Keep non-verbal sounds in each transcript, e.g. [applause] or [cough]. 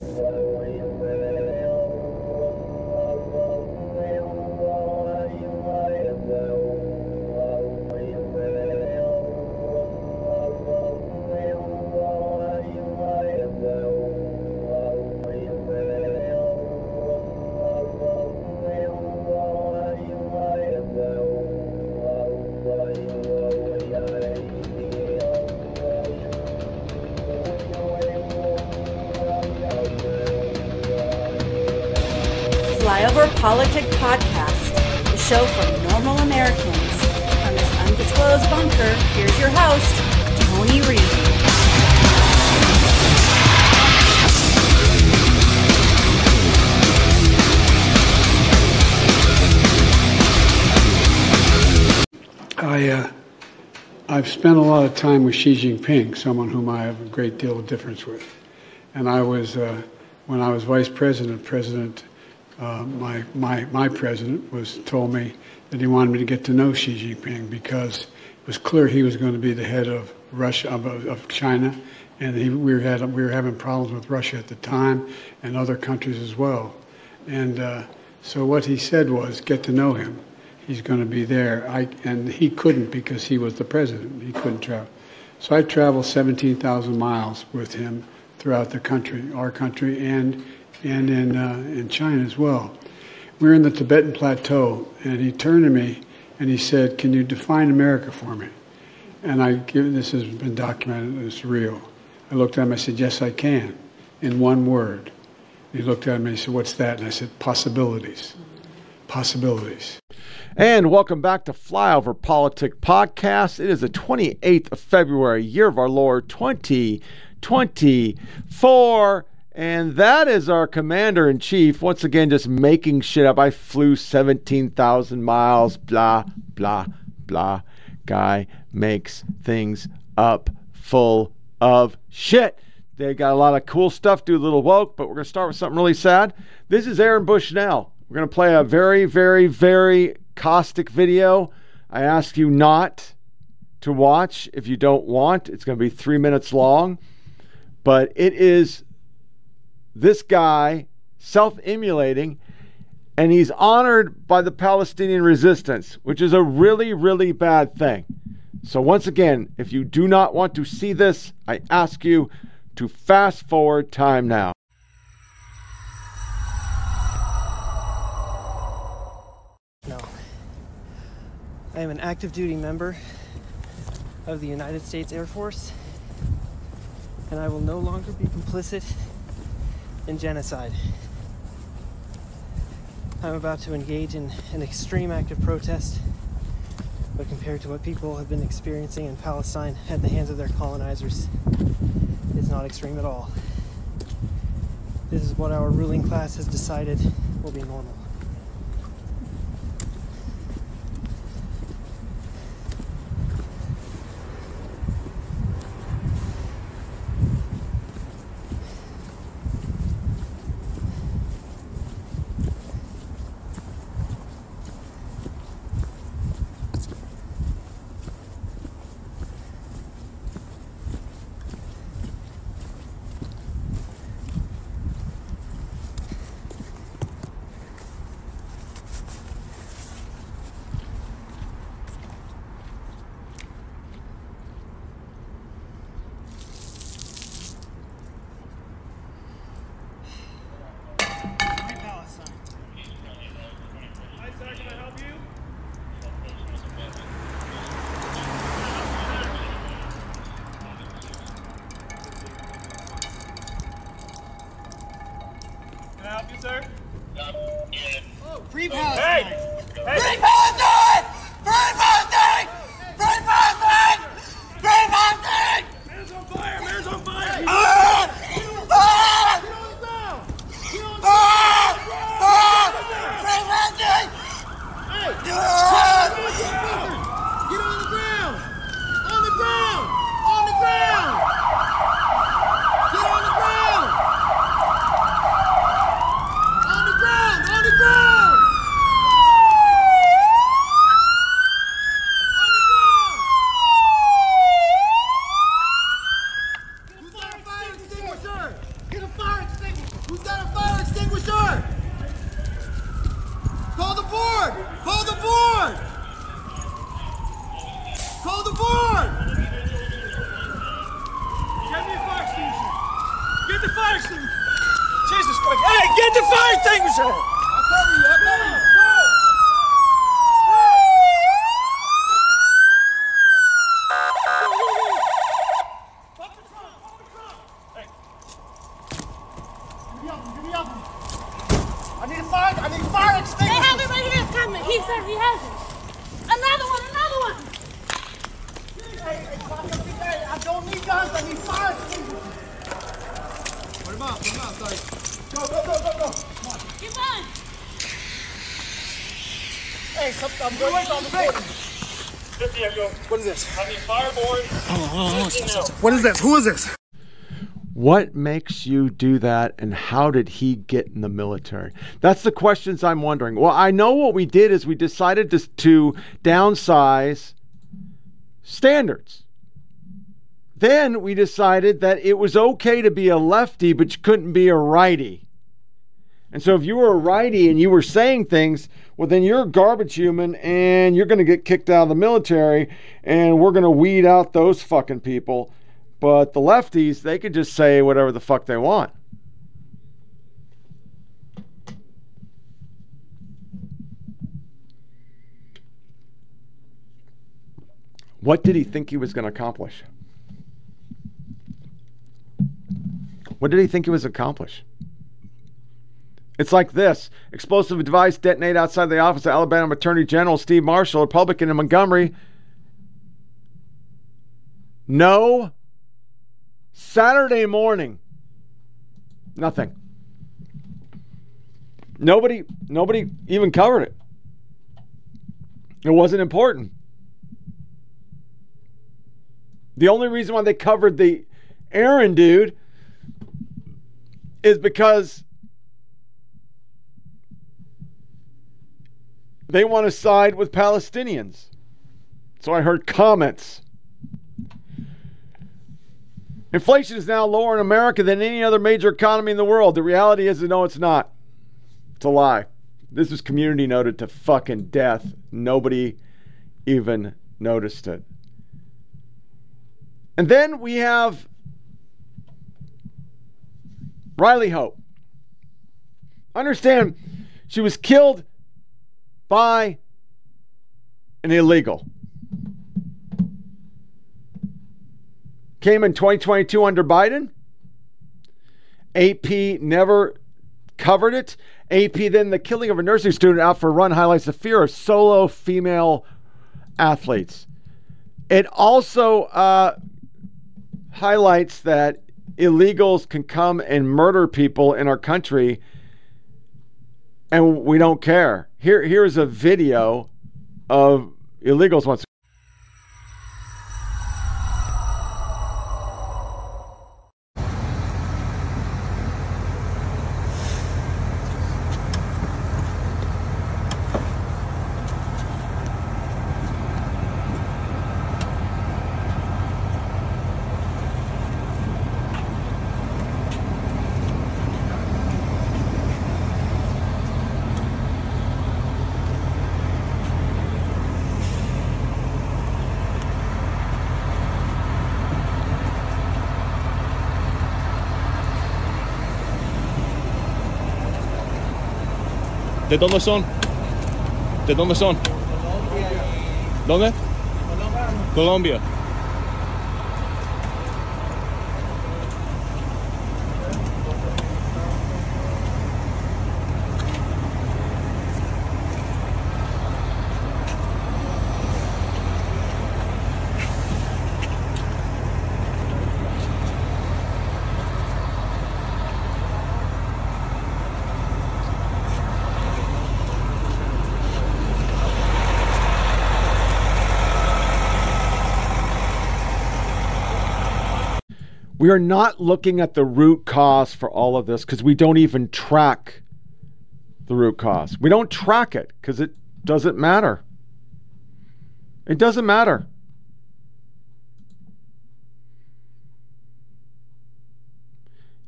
Salvo y. PolitiK Podcast, the show for normal Americans. From this undisclosed bunker, here's your host, Tony Reed. I, uh, I've spent a lot of time with Xi Jinping, someone whom I have a great deal of difference with. And I was, uh, when I was vice president, President, uh, my, my, my president was told me that he wanted me to get to know Xi Jinping because it was clear he was going to be the head of Russia, of, of China, and he, we, were had, we were having problems with Russia at the time and other countries as well. And uh, so what he said was, get to know him he's going to be there. I, and he couldn't because he was the president. He couldn't travel. So I traveled 17,000 miles with him throughout the country, our country, and, and in, uh, in China as well. We were in the Tibetan Plateau, and he turned to me and he said, Can you define America for me? And I give this has been documented, it's real. I looked at him, I said, Yes, I can, in one word. He looked at me and he said, What's that? And I said, Possibilities. Possibilities. And welcome back to Flyover PolitiK Podcast. It is the 28th of February, year of our Lord 2024. And that is our commander in chief, once again, just making shit up. I flew 17,000 miles, blah, blah, blah. Guy makes things up full of shit. They got a lot of cool stuff, do a little woke, but we're going to start with something really sad. This is Aaron Bushnell. We're going to play a very, very, very caustic video. I ask you not to watch if you don't want. It's going to be three minutes long. But it is this guy self emulating, and he's honored by the Palestinian resistance, which is a really, really bad thing. So, once again, if you do not want to see this, I ask you to fast forward time now. No. I am an active duty member of the United States Air Force, and I will no longer be complicit in genocide. I'm about to engage in an extreme act of protest, but compared to what people have been experiencing in Palestine at the hands of their colonizers, it's not extreme at all. This is what our ruling class has decided will be normal. Can I help you, sir? Free Hey! Hey! Free Palestine! Free Palestine! Free Palestine! Free Palestine! Man's on fire! Man's on fire! Ah! Ah! Ah! Ah! Free Palestine! Ah! Get on the ground! On the ground! On the ground! Get on the ground! On the ground! On the ground! Officer! Call the board! Call the board! Call the board! Get me a fire extinguisher! Get the fire extinguisher! Jesus Christ! Hey, get the fire extinguisher! I'll cover you, I'll cover you. Pop the trunk! Pop the trunk! Hey, Give me up, give me up. I need a fire, I need a fire They extinguisher. have it right here. It's coming. He said he has it. Another one. Another one. Hey, hey, fuck up, hey, I don't need guns, I need fire extinguishers. Put him out, put him out, sorry. Go, go, go, go, go. Come on. Keep on. Hey, something, I'm going to the board. 50 echo. What is this? I need fireboard. What is this? Who is this? What makes you do that, and how did he get in the military? That's the questions I'm wondering. Well, I know what we did is we decided to, to downsize standards. Then we decided that it was okay to be a lefty, but you couldn't be a righty. And so if you were a righty and you were saying things, well, then you're a garbage human and you're going to get kicked out of the military and we're going to weed out those fucking people. But the lefties, they could just say whatever the fuck they want. What did he think he was going to accomplish? What did he think he was accomplish? It's like this explosive device detonated outside the office of Alabama Attorney General Steve Marshall, Republican in Montgomery. No. Saturday morning. Nothing. Nobody nobody even covered it. It wasn't important. The only reason why they covered the Aaron dude is because they want to side with Palestinians. So I heard comments. Inflation is now lower in America than any other major economy in the world. The reality is, no, it's not. It's a lie. This was community noted to fucking death. Nobody even noticed it. And then we have Riley Hope. Understand, she was killed by an illegal. Came in 2022 under Biden. AP never covered it. AP then the killing of a nursing student out for a run highlights the fear of solo female athletes. It also uh, highlights that illegals can come and murder people in our country and we don't care. Here, here's a video of illegals once. ¿De dónde son? ¿De dónde son? ¿Dónde? Colombia. We are not looking at the root cause for all of this because we don't even track the root cause. We don't track it because it doesn't matter. It doesn't matter.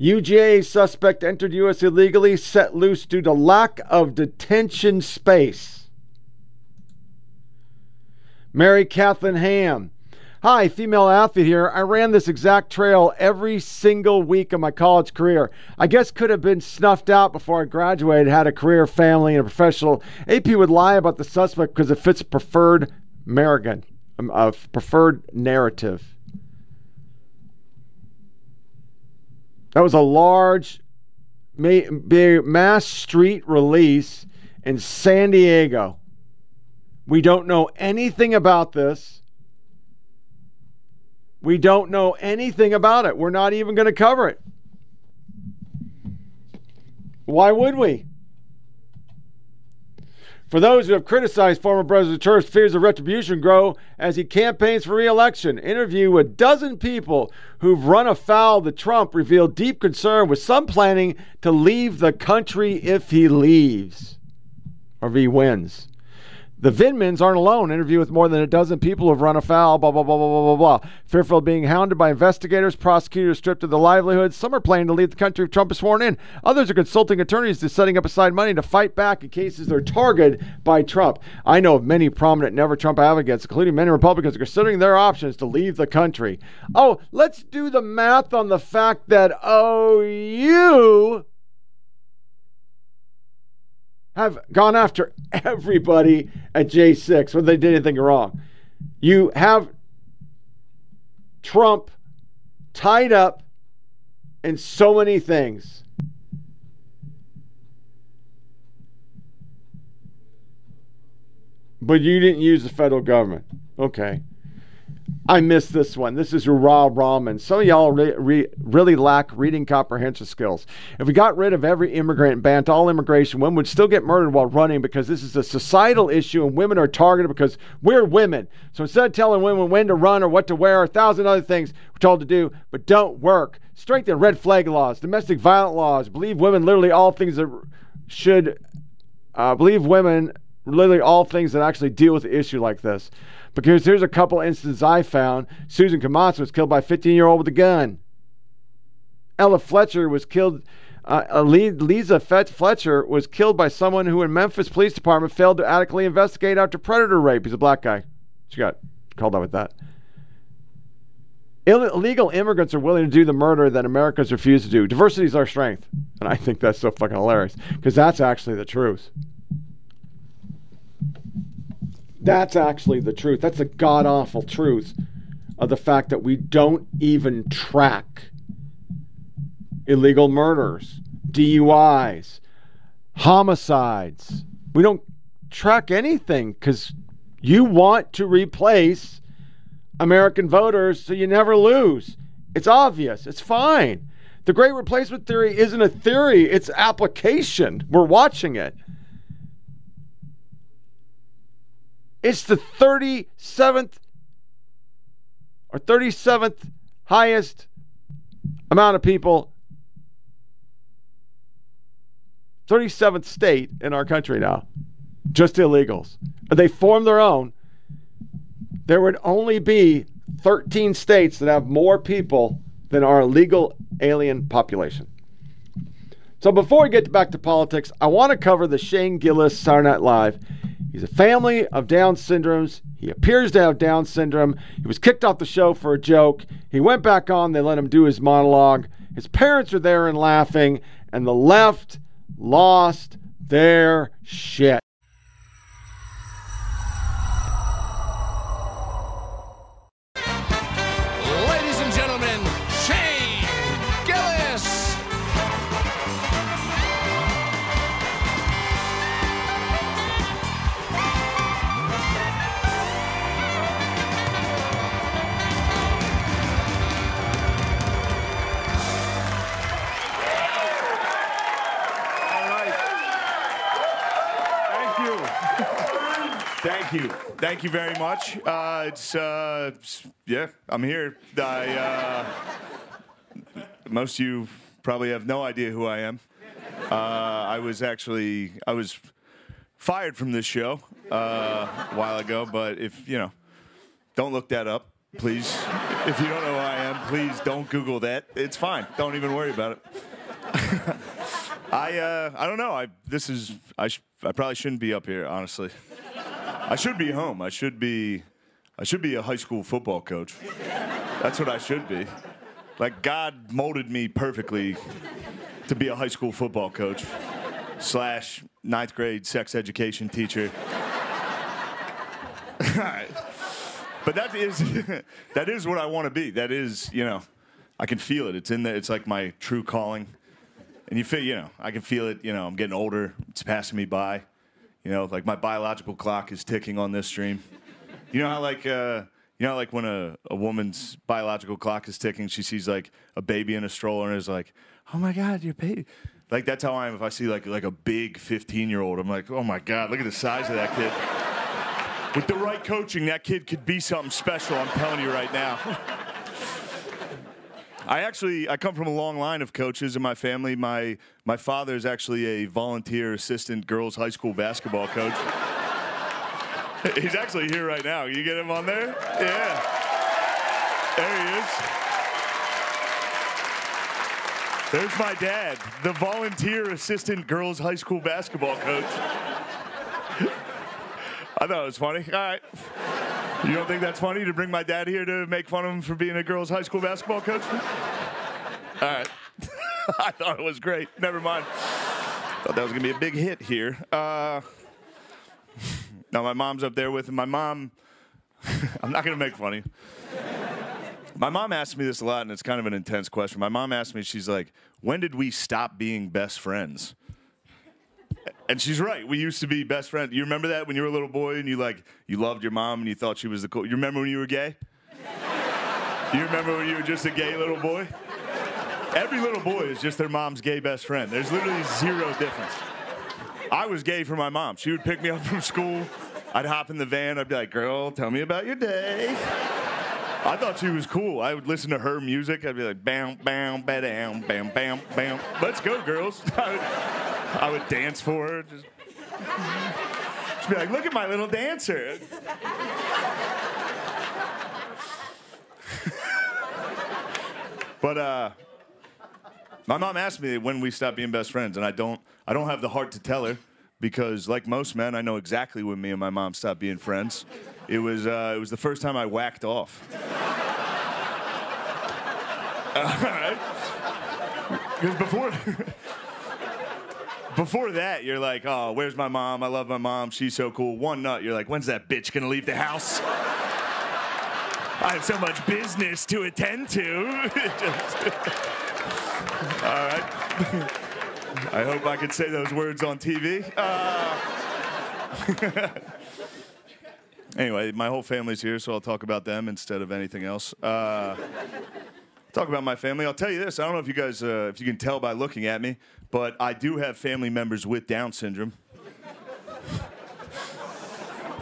UGA suspect entered U.S. illegally, set loose due to lack of detention space. Mary Katharine Ham. Hi, female athlete here. I ran this exact trail every single week of my college career. I guess could have been snuffed out before I graduated, had a career, family, and a professional. AP would lie about the suspect because it fits preferred American, um, a preferred narrative. That was a large mass street release in San Diego. We don't know anything about this. We don't know anything about it. We're not even going to cover it. Why would we? For those who have criticized former President Trump's fears of retribution grow as he campaigns for re-election. Interview a dozen people who've run afoul the Trump revealed deep concern with some planning to leave the country if he leaves or if he wins. The Vindmans aren't alone. Interview with more than a dozen people who've run afoul, blah, blah, blah, blah, blah, blah, blah. Fearful of being hounded by investigators, prosecutors stripped of their livelihoods. Some are planning to leave the country if Trump is sworn in. Others are consulting attorneys to setting up aside money to fight back in cases they're targeted by Trump. I know of many prominent never Trump advocates, including many Republicans, considering their options to leave the country. Oh, let's do the math on the fact that, oh, you have gone after everybody at J6 when they did anything wrong. You have Trump tied up in so many things. But you didn't use the federal government. Okay. I missed this one. This is raw ramen. Some of y'all re- re- really lack reading comprehension skills. If we got rid of every immigrant and banned all immigration, women would still get murdered while running because this is a societal issue and women are targeted because we're women. So instead of telling women when to run or what to wear, a thousand other things we're told to do, but don't work. Strengthen red flag laws, domestic violence laws. Believe women literally all things that should uh, believe women literally all things that actually deal with the issue like this. Because here's a couple instances I found. Susan Kamats was killed by a 15 year old with a gun. Ella Fletcher was killed. Uh, Eliza Fletcher was killed by someone who in Memphis Police Department failed to adequately investigate after predator rape. He's a black guy. She got called out with that. Ill- illegal immigrants are willing to do the murder that Americans refuse to do. Diversity is our strength. And I think that's so fucking hilarious because that's actually the truth. That's actually the truth. That's the god awful truth of the fact that we don't even track illegal murders, DUIs, homicides. We don't track anything because you want to replace American voters so you never lose. It's obvious. It's fine. The great replacement theory isn't a theory, it's application. We're watching it. It's the 37th or 37th highest amount of people, 37th state in our country now, just illegals. They form their own. There would only be 13 states that have more people than our legal alien population. So before we get back to politics, I want to cover the Shane Gillis Saturday Night Live He's a family of Down syndromes. He appears to have Down syndrome. He was kicked off the show for a joke. He went back on. They let him do his monologue. His parents are there and laughing, and the left lost their shit. Thank you very much. Uh, it's uh, s- yeah, I'm here. I uh, most of you probably have no idea who I am. Uh, I was actually I was fired from this show uh, a while ago, but if you know, don't look that up, please. If you don't know who I am, please don't Google that. It's fine. Don't even worry about it. [laughs] I uh, I don't know. I this is I sh- I probably shouldn't be up here. Honestly, I should be home. I should be I should be a high school football coach. That's what I should be. Like God molded me perfectly to be a high school football coach slash ninth grade sex education teacher. All right. [laughs] but that is [laughs] that is what I want to be. That is, you know, I can feel it. It's in there. It's like my true calling. And you feel, you know, I can feel it. You know, I'm getting older. It's passing me by. You know, like my biological clock is ticking on this stream. You know how like uh, you know like when a, a woman's biological clock is ticking, she sees like a baby in a stroller and is like, "Oh my God, your baby!" Like that's how I am. If I see like like a big 15 year old, I'm like, "Oh my God, look at the size of that kid." With the right coaching, that kid could be something special. I'm telling you right now. [laughs] I actually I come from a long line of coaches in my family. My my father is actually a volunteer assistant girls high school basketball coach. [laughs] He's actually here right now. You get him on there? Yeah. There he is. There's my dad, the volunteer assistant girls high school basketball coach. [laughs] I thought it was funny. All right. You don't think that's funny to bring my dad here to make fun of him for being a girls' high school basketball coach? [laughs] All right. [laughs] I thought it was great. Never mind. Thought that was going to be a big hit here. Uh, [laughs] now, my mom's up there with him. My mom, I'm not going to make funny. My mom asked me this a lot, and it's kind of an intense question. My mom asked me, she's like, when did we stop being best friends? And she's right. We used to be best friends. You remember that when you were a little boy and you like you loved your mom and you thought she was the cool. You remember when you were gay? You remember when you were just a gay little boy? Every little boy is just their mom's gay best friend. There's literally zero difference. I was gay for my mom. She would pick me up from school. I'd hop in the van. I'd be like, "Girl, tell me about your day." I thought she was cool. I would listen to her music. I'd be like, "Bam, bam, bam, bam, bam, bam." Let's go, girls. [laughs] I would, dance for her. Just She'd be like, look at my little dancer. but uh, my mom asked me when we stopped being best friends, and I don't, I don't have the heart to tell her because, like most men, I know exactly when me and my mom stopped being friends. It was, uh, it was the first time I whacked off. [laughs] All right. Because before. Before that, you're like, oh, where's my mom? I love my mom. She's so cool. One nut, you're like, when's that bitch gonna leave the house? [laughs] I have so much business to attend to. [laughs] All right. [laughs] I hope I could say those words on TV. Uh, anyway, my whole family's here, so I'll talk about them instead of anything else. Uh, talk about my family. I'll tell you this. I don't know if you guys, uh, if you can tell by looking at me, but I do have family members with Down syndrome.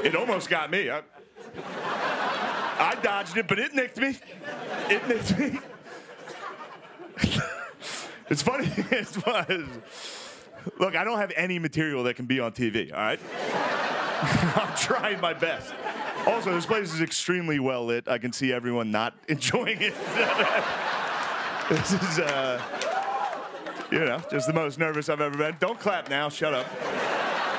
it almost got me. I, I dodged it, but it nicked me. It nicked me. [laughs] it's funny. [laughs] It's funny. Look, I don't have any material that can be on TV, all right? [laughs] I'm trying my best. Also, this place is extremely well lit. I can see everyone not [laughs] enjoying it. [laughs] this is, uh, you know, just the most nervous I've ever been. Don't clap now. Shut up.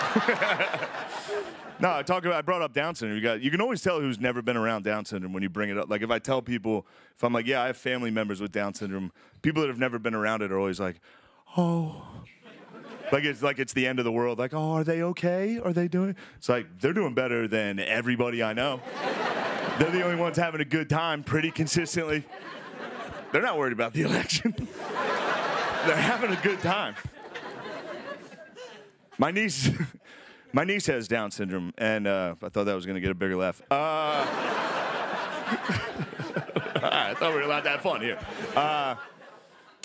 [laughs] no, I talk about. I brought up Down syndrome. You got. You can always tell who's never been around Down syndrome when you bring it up. Like if I tell people, if I'm like, yeah, I have family members with Down syndrome. People that have never been around it are always like, oh. Like it's like it's the end of the world. Like, oh, are they okay? Are they doing? It's like they're doing better than everybody I know. they're the only ones having a good time pretty consistently. They're not worried about the election. [laughs] they're having a good time. My niece, [laughs] my niece has Down syndrome, and uh, I thought that was to get a bigger laugh. Uh, [laughs] I thought we were allowed to have fun here. Uh,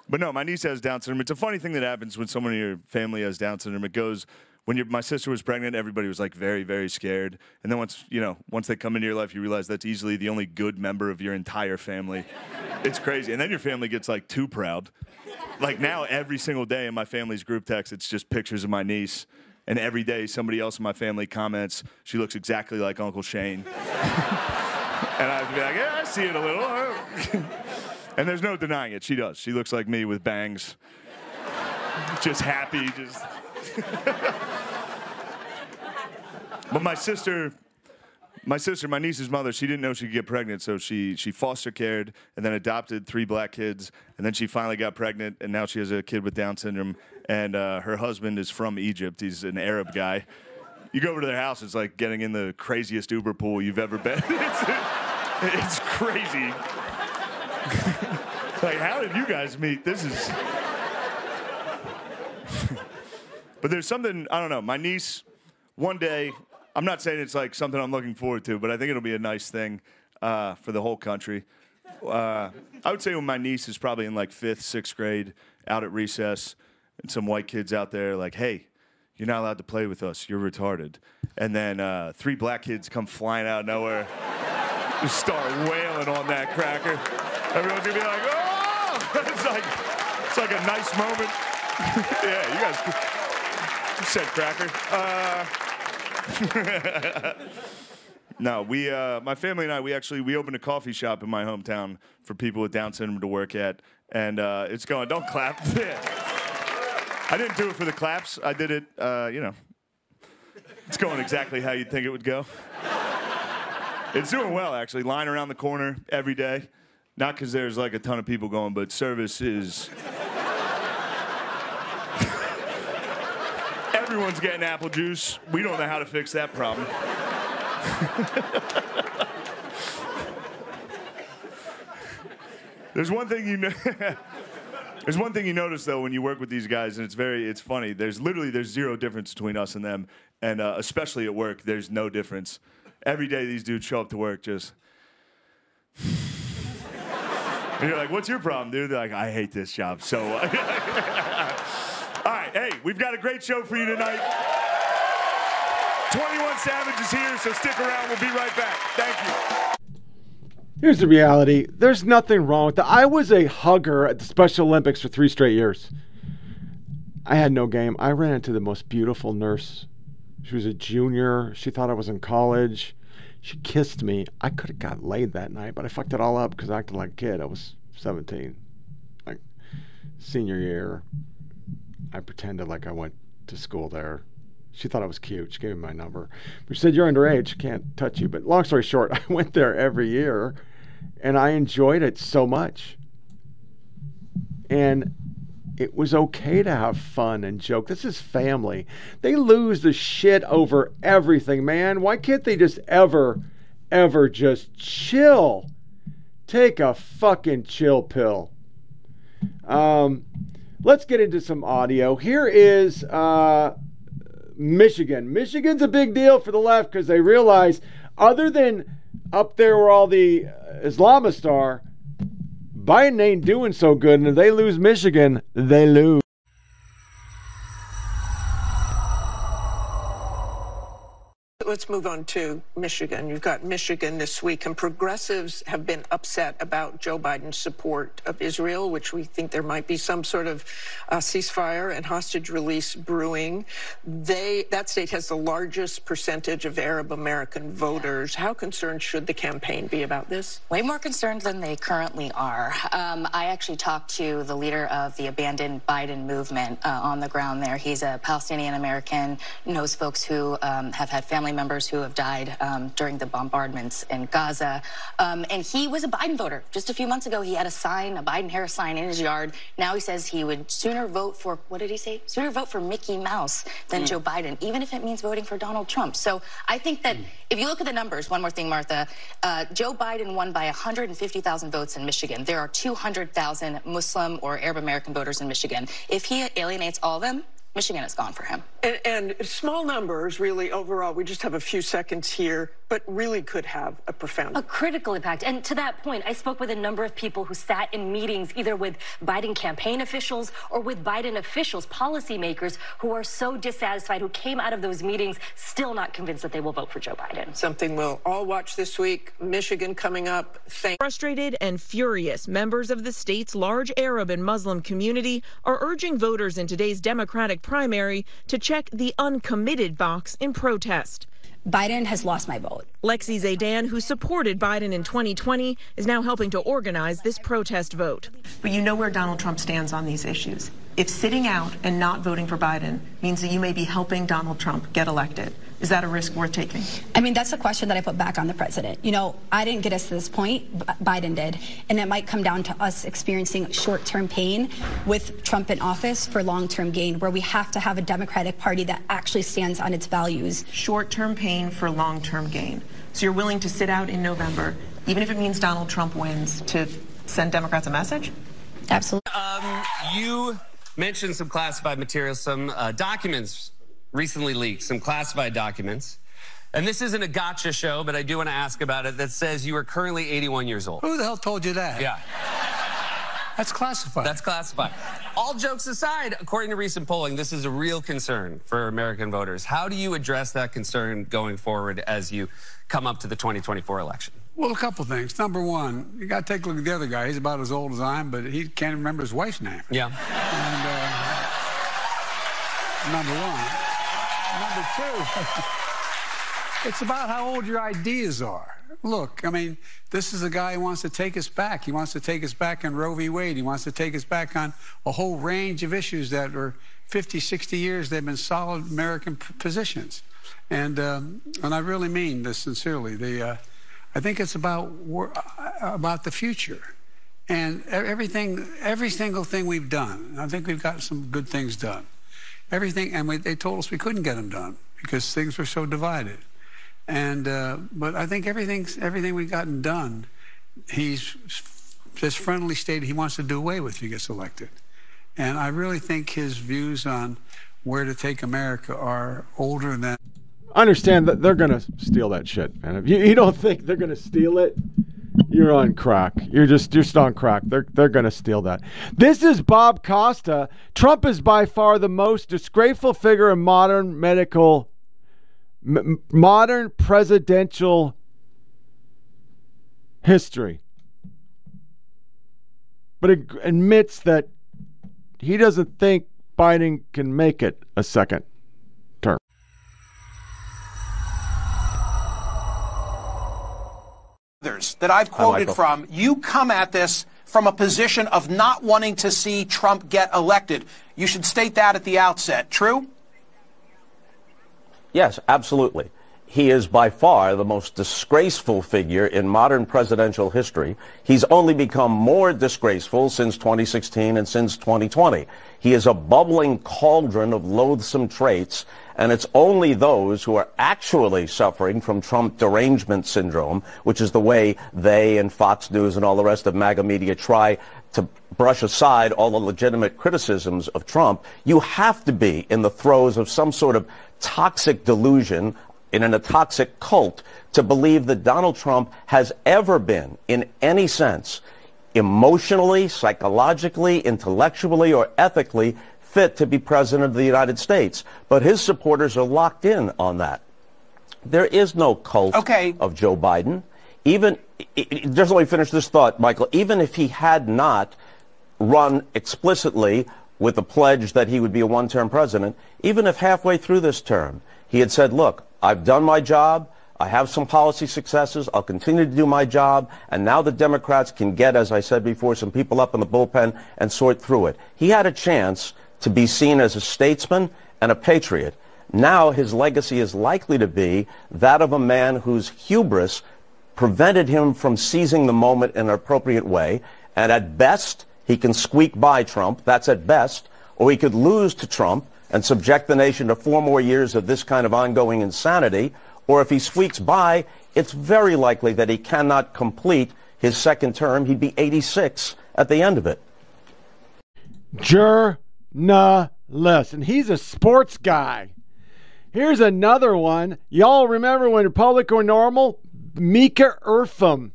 but no, my niece has Down syndrome. It's a funny thing that happens when someone in your family has Down syndrome. It goes when your, my sister was pregnant, everybody was like very, very scared. And then once you know, once they come into your life, you realize that's easily the only good member of your entire family. It's crazy. And then your family gets like too proud. Like now, every single day in my family's group text, it's just pictures of my niece. And every day, somebody else in my family comments, she looks exactly like Uncle Shane. [laughs] and I have to be like, yeah, I see it a little. [laughs] And there's no denying it. She does. She looks like me with bangs. just happy, just. [laughs] but my sister, my sister, my niece's mother, she didn't know she could get pregnant, so she she foster cared and then adopted three black kids, and then she finally got pregnant, and now she has a kid with Down syndrome, and uh, her husband is from Egypt. He's an Arab guy. You go over to their house, it's like getting in the craziest Uber pool you've ever been. [laughs] it's, it's crazy. Like, how did you guys meet? This is. but there's something I don't know. My niece, one day, I'm not saying it's like something I'm looking forward to, but I think it'll be a nice thing uh, for the whole country. Uh, I would say when my niece is probably in like fifth, sixth grade, out at recess, and some white kids out there like, "Hey, you're not allowed to play with us. You're retarded." And then uh, three black kids come flying out of nowhere, just start wailing on that cracker. Everyone's gonna be like, "Oh!" [laughs] it's like it's like a nice moment. [laughs] yeah, you guys you said cracker. Uh, [laughs] no, we, uh, my family and I, we actually we opened a coffee shop in my hometown for people with Down syndrome to work at, and uh, it's going. Don't clap. I didn't do it for the claps. I did it, uh, you know. It's going exactly how you'd think it would go. It's doing well, actually. Line around the corner every day. Not because there's like a ton of people going, but service is. [laughs] Everyone's getting apple juice. We don't know how to fix that problem. [laughs] There's one thing you know. [laughs] There's one thing you notice though when you work with these guys, and it's very, it's funny. There's literally there's zero difference between us and them, and uh, especially at work, there's no difference. Every day these dudes show up to work just. And you're like, "What's your problem, dude?" They're like, "I hate this job so." [laughs] All right, hey, we've got a great show for you tonight. 21 Savage is here, so stick around. We'll be right back. Thank you. Here's the reality. There's nothing wrong with that. I was a hugger at the Special Olympics for three straight years. I had no game. I ran into the most beautiful nurse. She was a junior. She thought I was in college. She kissed me. I could have got laid that night, but I fucked it all up because I acted like a kid. I was 17. Like senior year, I pretended like I went to school there. She thought I was cute. She gave me my number. But she said, You're underage. Can't touch you. But long story short, [laughs] I went there every year and I enjoyed it so much. And it was okay to have fun and joke. This is family. They lose the shit over everything, man. Why can't they just ever, ever just chill? Take a fucking chill pill. Um, let's get into some audio. Here is uh, Michigan. Michigan's a big deal for the left because they realize, other than up there where all the Islamists are, Biden ain't doing so good. And if they lose Michigan, they lose. Let's move on to Michigan. You've got Michigan this week, and progressives have been upset about Joe Biden's support of Israel, which we think there might be some sort of uh, ceasefire and hostage release brewing. They that state has the largest percentage of Arab American voters. How concerned should the campaign be about this? Way more concerned than they currently are. Um, I actually talked to the leader of the Abandoned Biden movement uh, on the ground there. He's a Palestinian American, knows folks who um, have had family members who have died um, during the bombardments in Gaza. Um, and he was a Biden voter. Just a few months ago, he had a sign, a Biden Harris sign in his yard. Now he says he would sooner vote for, what did he say? Sooner vote for Mickey Mouse than Mm. Joe Biden, even if it means voting for Donald Trump. So I think that if you look at the numbers, one more thing, Martha, uh, Joe Biden won by 150,000 votes in Michigan. There are 200,000 Muslim or Arab American voters in Michigan. If he alienates all of them, Michigan is gone for him. And, and small numbers, really, overall, we just have a few seconds here, but really could have a profound a critical impact. And to that point, I spoke with a number of people who sat in meetings either with Biden campaign officials or with Biden officials, policymakers who are so dissatisfied, who came out of those meetings still not convinced that they will vote for Joe Biden. Something we'll all watch this week. Michigan coming up. Thank Frustrated and furious, members of the state's large Arab and Muslim community are urging voters in today's Democratic primary to check the uncommitted box in protest. Biden has lost my vote. Lexi Zeidan, who supported Biden in 2020, is now helping to organize this protest vote. But you know where Donald Trump stands on these issues. If sitting out and not voting for Biden means that you may be helping Donald Trump get elected, is that a risk worth taking? I mean, that's a question that I put back on the president. You know, I didn't get us to this point, B- Biden did. And it might come down to us experiencing short term pain with Trump in office for long term gain, where we have to have a Democratic Party that actually stands on its values. Short term pain for long term gain. So you're willing to sit out in November, even if it means Donald Trump wins, to send Democrats a message? Absolutely. Um, you mentioned some classified materials, some uh, documents recently leaked, some classified documents. And this isn't a gotcha show, but I do want to ask about it that says you are currently 81 years old. Who the hell told you that? Yeah. That's classified. That's classified. All jokes aside, according to recent polling, this is a real concern for American voters. How do you address that concern going forward as you come up to the 2024 election? Well, a couple things. Number one, you got to take a look at the other guy. He's about as old as I am, but he can't remember his wife's name. Yeah. And, uh, number one. Number two, [laughs] it's about how old your ideas are. Look, I mean, this is a guy who wants to take us back. He wants to take us back on Roe v. Wade. He wants to take us back on a whole range of issues that are 50, 60 years they've been solid American positions. And um, and I really mean this sincerely. The uh, I think it's about uh, about the future, and everything, every single thing we've done. I think we've got some good things done. Everything, and we, they told us we couldn't get them done because things were so divided. And uh, but I think everything, everything we've gotten done, he's just friendly stated he wants to do away with if he gets elected. And I really think his views on where to take America are older than. Understand that they're gonna steal that shit, man. If you, you don't think they're gonna steal it, you're on crack. You're just you're still on crack. They're they're gonna steal that. This is Bob Costa. Trump is by far the most disgraceful figure in modern medical, m- modern presidential history. But it admits that he doesn't think Biden can make it a second others that I've quoted Michael. from, you come at this from a position of not wanting to see Trump get elected. You should state that at the outset. True? Yes, absolutely. He is by far the most disgraceful figure in modern presidential history. He's only become more disgraceful since 2016 and since 2020. He is a bubbling cauldron of loathsome traits, and it's only those who are actually suffering from Trump derangement syndrome, which is the way they and Fox News and all the rest of MAGA media try to brush aside all the legitimate criticisms of Trump. You have to be in the throes of some sort of toxic delusion in a toxic cult to believe that Donald Trump has ever been, in any sense, emotionally, psychologically, intellectually, or ethically fit to be president of the United States. But his supporters are locked in on that. There is no cult of Joe Biden. Even, just let me finish this thought, Michael. Even if he had not run explicitly with the pledge that he would be a one-term president, even if halfway through this term he had said, look, I've done my job, I have some policy successes, I'll continue to do my job, and now the Democrats can get, as I said before, some people up in the bullpen and sort through it. He had a chance to be seen as a statesman and a patriot. Now his legacy is likely to be that of a man whose hubris prevented him from seizing the moment in an appropriate way. And at best, he can squeak by Trump. That's at best. Or he could lose to Trump and subject the nation to four more years of this kind of ongoing insanity. Or if he squeaks by, it's very likely that he cannot complete his second term. He'd be 86 at the end of it. Journalist, and he's a sports guy. Here's another one. Y'all remember when Republic were normal? Mika Irfam.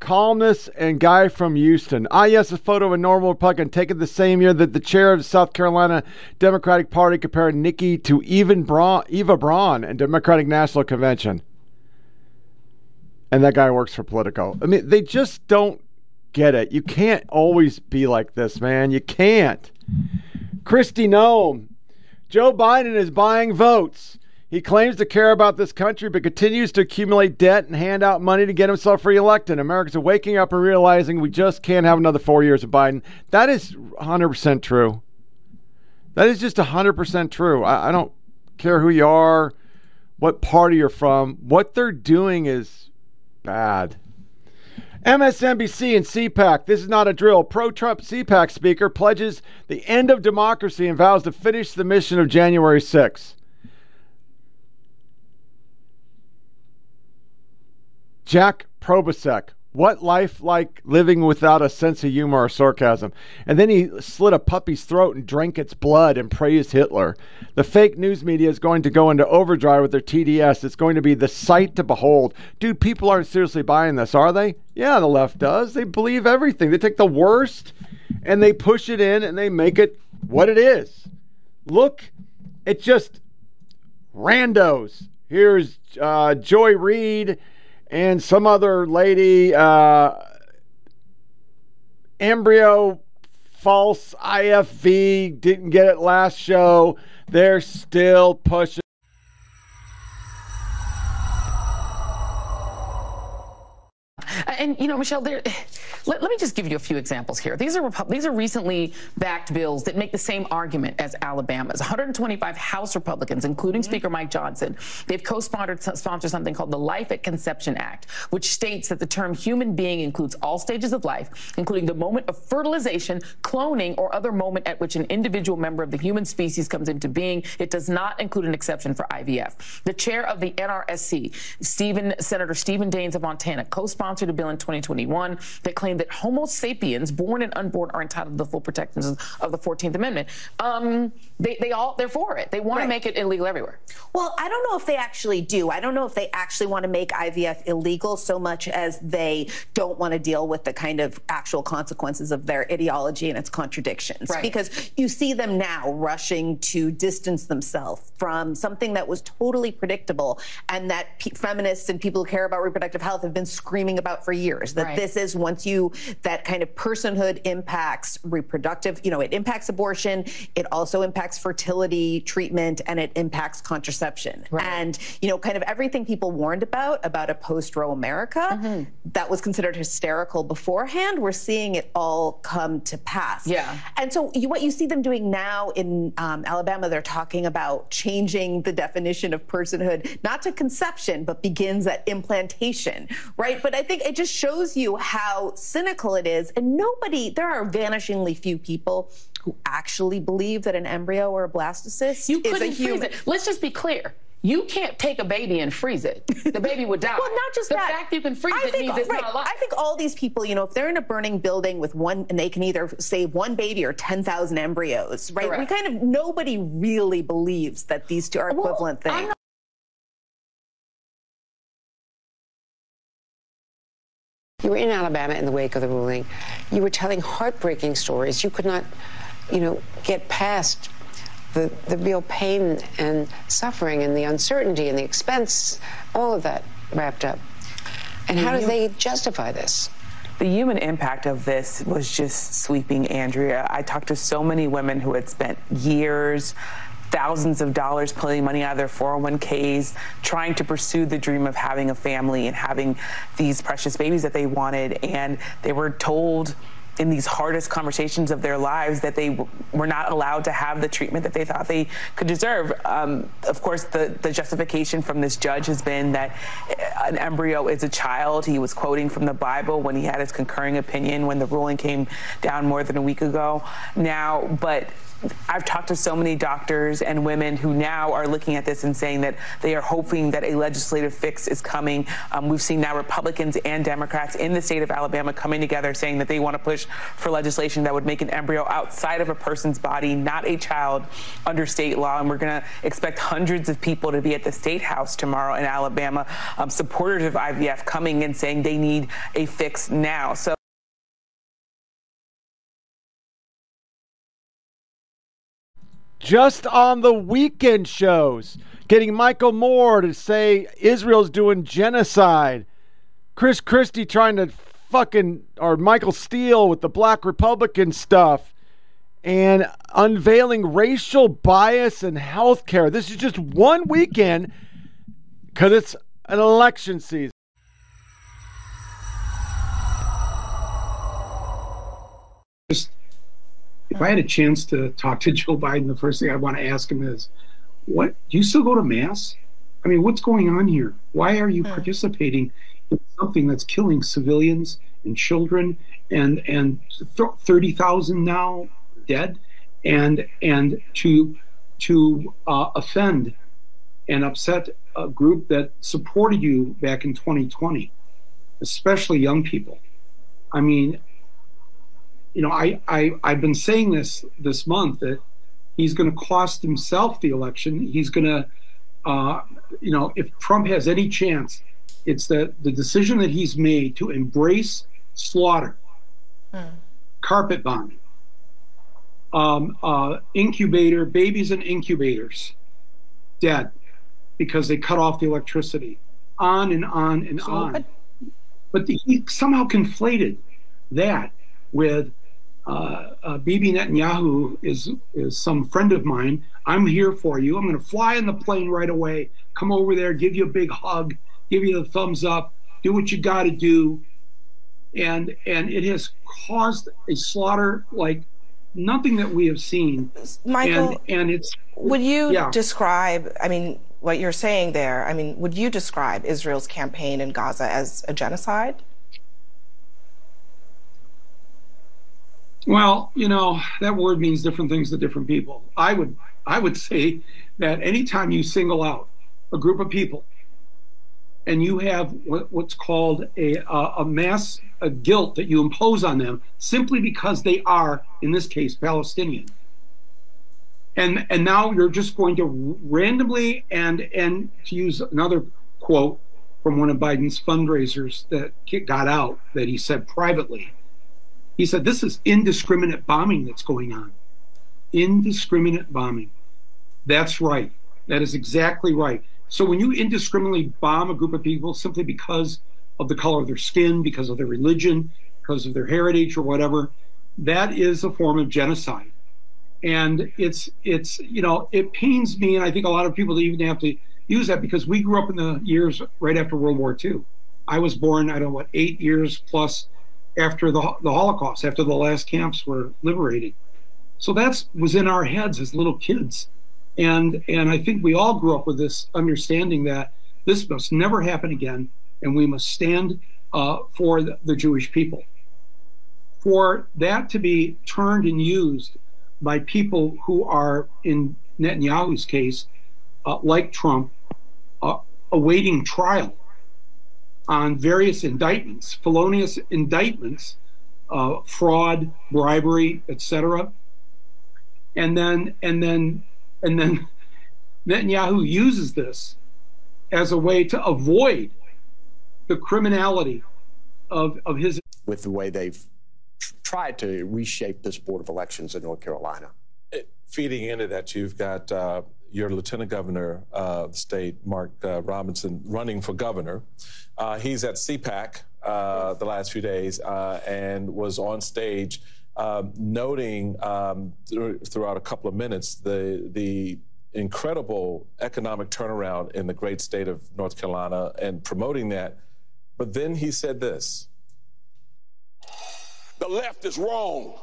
Columnist and guy from Houston. Ah, yes, a photo of a normal Republican taken the same year that the chair of the South Carolina Democratic Party compared Nikki to even Eva Braun in Democratic National Convention. And that guy works for Politico. I mean, they just don't get it. You can't always be like this, man. You can't. Kristi Noem. Joe Biden is buying votes. He claims to care about this country, but continues to accumulate debt and hand out money to get himself reelected. Americans are waking up and realizing we just can't have another four years of Biden. That is 100% true. That is just 100% true. I, I don't care who you are, what party you're from. What they're doing is bad. MSNBC and CPAC. This is not a drill. Pro Trump CPAC speaker pledges the end of democracy and vows to finish the mission of January 6th. Jack Posobiec. What life like living without a sense of humor or sarcasm? And then he slit a puppy's throat and drank its blood and praised Hitler. The fake news media is going to go into overdrive with their TDS. It's going to be the sight to behold. Dude, people aren't seriously buying this, are they? Yeah, the left does. They believe everything. They take the worst and they push it in and they make it what it is. Look, it's just randos. Here's uh, Joy Reid and some other lady, uh, embryo false IVF, didn't get it last show. They're still pushing. And you know, Michelle, there, let, let, me just give you a few examples here. These are these are recently backed bills that make the same argument as Alabama's. 125 House Republicans, including mm-hmm. Speaker Mike Johnson, they've co-sponsored sponsored something called the Life at Conception Act, which states that the term human being includes all stages of life, including the moment of fertilization, cloning, or other moment at which an individual member of the human species comes into being. It does not include an exception for IVF. The chair of the NRSC, Stephen Senator Stephen Daines of Montana, co-sponsored sponsored a bill in 2021 that claimed that Homo sapiens, born and unborn, are entitled to the full protections of the 14th Amendment. Um, they, they all they're for it. They want right. to make it illegal everywhere. Well, I don't know if they actually do. I don't know if they actually want to make IVF illegal so much as they don't want to deal with the kind of actual consequences of their ideology and its contradictions. Right. Because you see them now rushing to distance themselves from something that was totally predictable and that feminists and people who care about reproductive health have been screaming about for years that right. this is once you that kind of personhood impacts reproductive, you know, it impacts abortion, it also impacts fertility treatment, and it impacts contraception. Right. And you know, kind of everything people warned about about a post-Roe America mm-hmm. that was considered hysterical beforehand, we're seeing it all come to pass. Yeah. And so you, what you see them doing now in um, Alabama, they're talking about changing the definition of personhood, not to conception, but begins at implantation, right? But I think it just shows you how cynical it is. And nobody, there are vanishingly few people who actually believe that an embryo or a blastocyst you is a human. Freeze it. Let's just be clear. You can't take a baby and freeze it. The baby would die. well, not just the that. The fact you can freeze I it think, means it's right, not alive. I think all these people, you know, if they're in a burning building with one, and they can either save one baby or 10,000 embryos, right? Correct. We kind of, nobody really believes that these two are equivalent well, things. You were in Alabama in the wake of the ruling. You were telling heartbreaking stories. You could not, you know, get past the, the real pain and suffering and the uncertainty and the expense, all of that wrapped up. And how do they justify this? The human impact of this was just sweeping, Andrea. I talked to so many women who had spent years thousands of dollars pulling money out of their 401ks, trying to pursue the dream of having a family and having these precious babies that they wanted. And they were told in these hardest conversations of their lives that they w- were not allowed to have the treatment that they thought they could deserve. Um, of course, the, the justification from this judge has been that uh, an embryo is a child. He was quoting from the Bible when he had his concurring opinion when the ruling came down more than a week ago now. But I've talked to so many doctors and women who now are looking at this and saying that they are hoping that a legislative fix is coming. Um, we've seen now Republicans and Democrats in the state of Alabama coming together saying that they want to push for legislation that would make an embryo outside of a person's body, not a child, under state law. And we're going to expect hundreds of people to be at the state house tomorrow in Alabama, um, supporters of IVF coming and saying they need a fix now. So just on the weekend shows, getting Michael Moore to say Israel's doing genocide. Chris Christie trying to fucking, or Michael Steele with the black Republican stuff. and unveiling racial bias in healthcare. This is just one weekend because it's an election season. Just if I had a chance to talk to [laughs] Joe Biden, the first thing I want to ask him is, "What do you still go to mass? I mean, what's going on here? Why are you participating in something that's killing civilians and children and and thirty thousand now dead, and and to to uh, offend and upset a group that supported you back in 2020, especially young people. I mean, you know, I, I I've been saying this this month that he's going to cost himself the election. He's going to, uh, you know, if Trump has any chance, it's that the decision that he's made to embrace slaughter, carpet bombing, um, uh, incubator babies and incubators, dead because they cut off the electricity, on and on and on. But the, he somehow conflated that with Uh, uh, Bibi Netanyahu is is some friend of mine. I'm here for you. I'm going to fly in the plane right away. Come over there, give you a big hug, give you the thumbs up, do what you got to do, and and it has caused a slaughter like nothing that we have seen. Michael, and, and it's Would you yeah. describe, I mean, what you're saying there, I mean, would you describe Israel's campaign in Gaza as a genocide? Well, you know, that word means different things to different people. I would I would say that anytime you single out a group of people and you have what, what's called a, a, a mass a guilt that you impose on them simply because they are, in this case, Palestinian. And and now you're just going to randomly and and to use another quote from one of Biden's fundraisers that got out that he said privately. He said, This is indiscriminate bombing that's going on. Indiscriminate bombing. That's right. That is exactly right. So when you indiscriminately bomb a group of people simply because of the color of their skin, because of their religion, because of their heritage or whatever, that is a form of genocide. And it's it's you know it pains me, and I think a lot of people even have to use that because we grew up in the years right after World War II. I was born, I don't know what, eight years plus after the, the Holocaust, after the last camps were liberated. So that's was in our heads as little kids. And and I think we all grew up with this understanding that this must never happen again, and we must stand uh, for the, the Jewish people. For that to be turned and used by people who are, in Netanyahu's case, uh, like Trump, uh, awaiting trial on various indictments, felonious indictments, uh, fraud, bribery, etc. And then and then and then Netanyahu uses this as a way to avoid the criminality of, of his with the way they've tried to reshape this board of elections in North Carolina. feeding into that, you've got uh, your lieutenant governor of the state, Mark uh, Robinson, running for governor. Uh, he's at CPAC uh, the last few days uh, and was on stage um, noting um, th- throughout a couple of minutes the the incredible economic turnaround in the great state of North Carolina and promoting that. But then he said this. The left is wrong.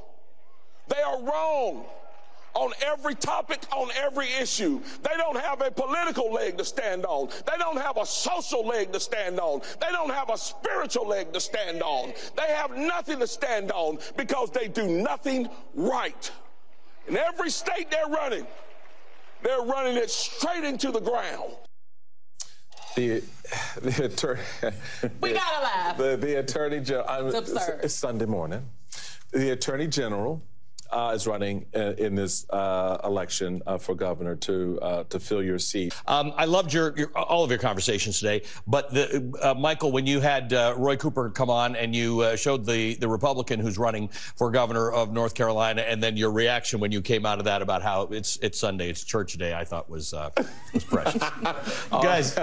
They are wrong on every topic, on every issue. They don't have a political leg to stand on. They don't have a social leg to stand on. They don't have a spiritual leg to stand on. They have nothing to stand on because they do nothing right. In every state they're running, they're running it straight into the ground. The, [sighs] the attorney. We gotta laugh. The, the attorney general. It's absurd. It's, Sunday morning. The attorney general is running uh, in this uh, election uh, for governor to uh, to fill your seat. Um, I loved your, your all of your conversations today, but the, uh, Michael, when you had uh, Roy Cooper come on and you uh, showed the the Republican who's running for governor of North Carolina, and then your reaction when you came out of that about how it's it's Sunday, it's church day, I thought was uh, was precious. [laughs] Guys,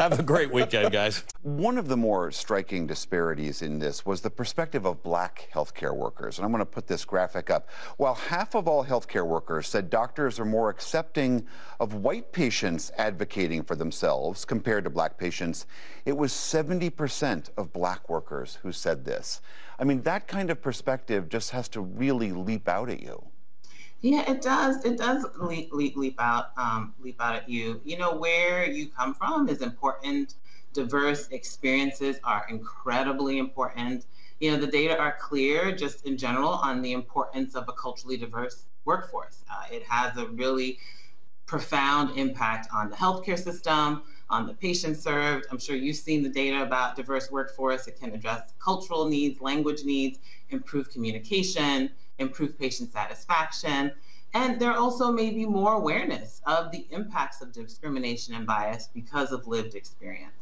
Have a great weekend, guys. One of the more striking disparities in this was the perspective of black healthcare workers. And I'm going to put this graphic up. While half of all healthcare workers said doctors are more accepting of white patients advocating for themselves compared to black patients, it was 70% of black workers who said this. I mean, that kind of perspective just has to really leap out at you. Yeah, it does. It does leap, leap, leap out, um, leap out at you. You know where you come from is important. Diverse experiences are incredibly important. You know the data are clear, just in general, on the importance of a culturally diverse workforce. Uh, it has a really profound impact on the healthcare system, on the patients served. I'm sure you've seen the data about diverse workforce. It can address cultural needs, language needs, improve communication improve patient satisfaction. And there also may be more awareness of the impacts of discrimination and bias because of lived experience.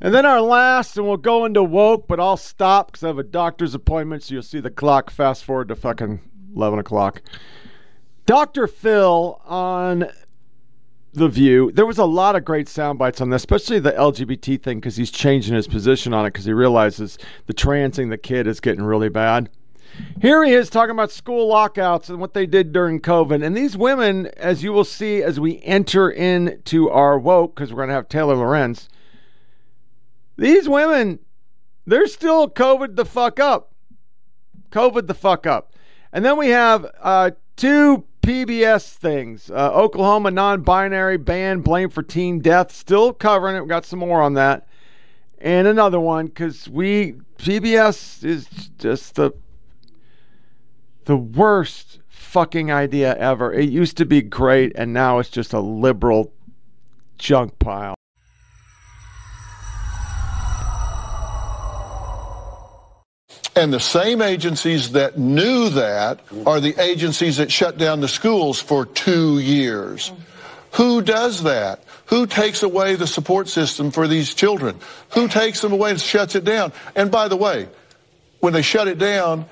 And then our last, and we'll go into woke, but I'll stop because I have a doctor's appointment, so you'll see the clock fast forward to fucking 11 o'clock. Dr. Phil on The View, there was a lot of great sound bites on this, especially the LGBT thing, because he's changing his position on it because he realizes the transing the kid is getting really bad. Here he is talking about school lockouts and what they did during COVID. And these women, as you will see as we enter into our woke, because we're going to have Taylor Lorenz, these women, they're still COVID the fuck up. COVID the fuck up. And then we have uh, two PBS things uh, Oklahoma non binary ban blamed for teen death. Still covering it. We got some more on that. And another one because we, PBS is just the the worst fucking idea ever. It used to be great, and now it's just a liberal junk pile. And the same agencies that knew that are the agencies that shut down the schools for two years. Who does that? Who takes away the support system for these children? Who takes them away and shuts it down? And by the way, when they shut it down,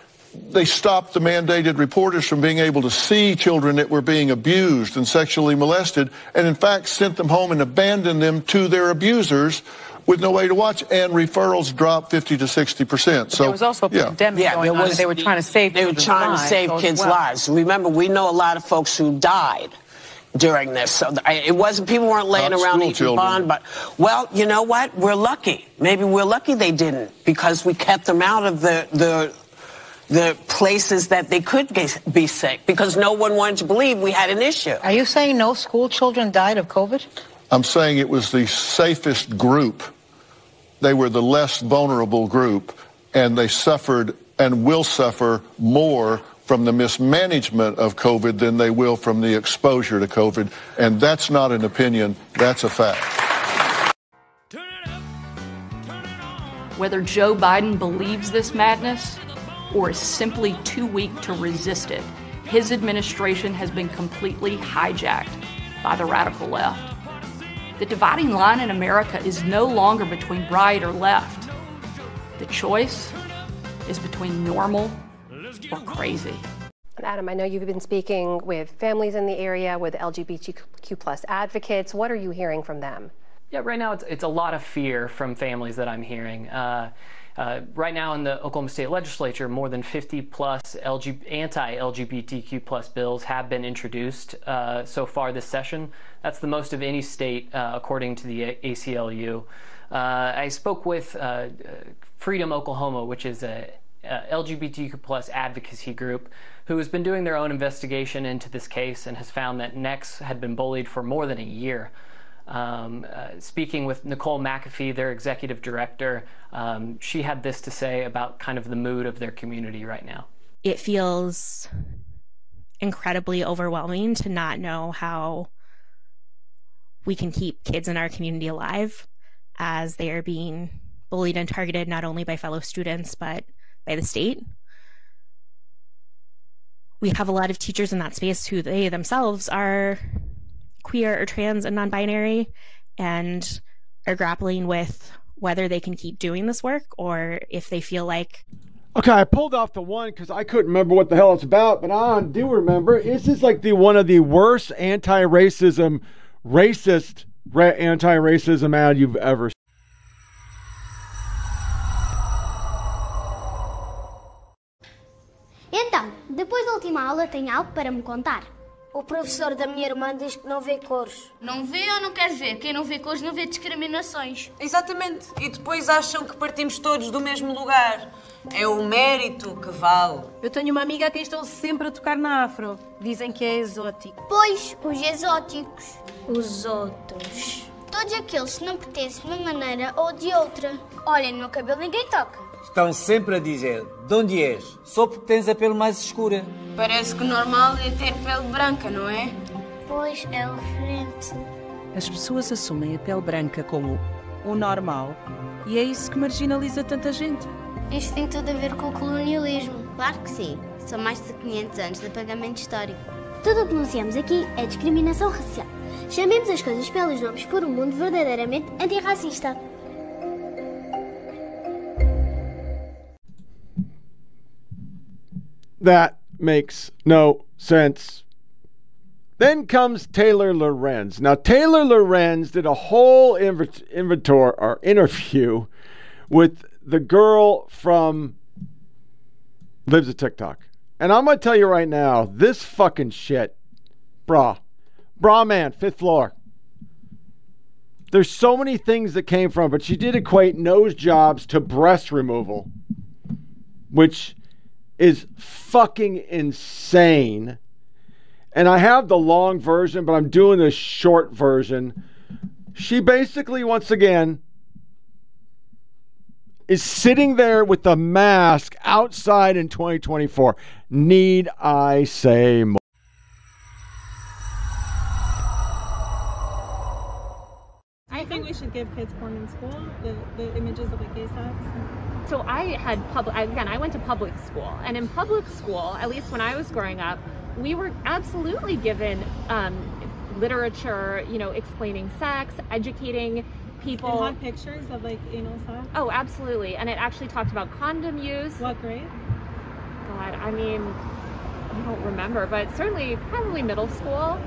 they stopped the mandated reporters from being able to see children that were being abused and sexually molested, and in fact sent them home and abandoned them to their abusers with no way to watch, and referrals dropped 50 to 60 percent. So there was also a yeah. pandemic Yeah, going there on. They were trying to save. They were trying to save kids' well. lives. Remember, we know a lot of folks who died during this. So it wasn't people weren't laying Not around school eating children. bond. But well, you know what? We're lucky. Maybe we're lucky they didn't because we kept them out of the the the places that they could get, be sick because no one wanted to believe we had an issue. Are you saying no school children died of COVID? I'm saying it was the safest group. They were the less vulnerable group, and they suffered and will suffer more from the mismanagement of COVID than they will from the exposure to COVID. And that's not an opinion, that's a fact. Whether Joe Biden believes this madness or is simply too weak to resist it, his administration has been completely hijacked by the radical left. The dividing line in America is no longer between right or left. The choice is between normal or crazy. Adam, I know you've been speaking with families in the area, with LGBTQ plus advocates. What are you hearing from them? Yeah, right now it's, it's a lot of fear from families that I'm hearing. Uh, uh, right now in the Oklahoma State Legislature, more than 50 plus LG, anti-LGBTQ plus bills have been introduced uh, so far this session. That's the most of any state, uh, according to the ACLU. Uh, I spoke with uh, Freedom Oklahoma, which is a LGBTQ plus advocacy group who has been doing their own investigation into this case and has found that Nex had been bullied for more than a year. Um, uh, speaking with Nicole McAfee, their executive director, um, she had this to say about kind of the mood of their community right now. It feels incredibly overwhelming to not know how we can keep kids in our community alive as they are being bullied and targeted not only by fellow students but by the state. We have a lot of teachers in that space who they themselves are queer or trans and non binary and are grappling with whether they can keep doing this work or if they feel like Okay, I pulled off the one because I couldn't remember what the hell it's about, but I do remember. This is like the one of the worst anti-racism, racist ra- anti-racism ad you've ever Então, depois da última aula, tem algo para me contar. O professor da minha irmã diz que não vê cores. Não vê ou não quer ver? Quem não vê cores não vê discriminações. Exatamente. E depois acham que partimos todos do mesmo lugar. É o mérito que vale. Eu tenho uma amiga a quem estão sempre a tocar na afro. Dizem que é exótico. Pois, os exóticos. Os outros. Todos aqueles que não pertencem de uma maneira ou de outra. Olha, no meu cabelo ninguém toca. Estão sempre a dizer: de onde és? Só porque tens a pele mais escura. Parece que o normal é ter pele branca, não é? Pois, é diferente. As pessoas assumem a pele branca como o normal e é isso que marginaliza tanta gente. Isto tem tudo a ver com o colonialismo. Claro que sim. São mais de 500 anos de apagamento histórico. Tudo o que denunciamos aqui é discriminação racial. Chamemos as coisas pelos nomes por um mundo verdadeiramente antirracista. That makes no sense. Then comes Taylor Lorenz. Now, Taylor Lorenz did a whole inv- inventory or interview with the girl from Libs of TikTok. And I'm going to tell you right now, this fucking shit, brah, bra man, fifth floor. There's so many things that came from, but she did equate nose jobs to breast removal, which is fucking insane. And I have the long version, but I'm doing the short version. She basically, once again, is sitting there with the mask outside in 2024. Need I say more? Think we should give kids porn in school, the, the images of like gay sex. So I had public, again, I went to public school. And in public school, at least when I was growing up, we were absolutely given um, literature, you know, explaining sex, educating people. Had pictures of like anal sex. Oh, absolutely. And it actually talked about condom use. What grade? God, I mean, I don't remember, but certainly probably middle school.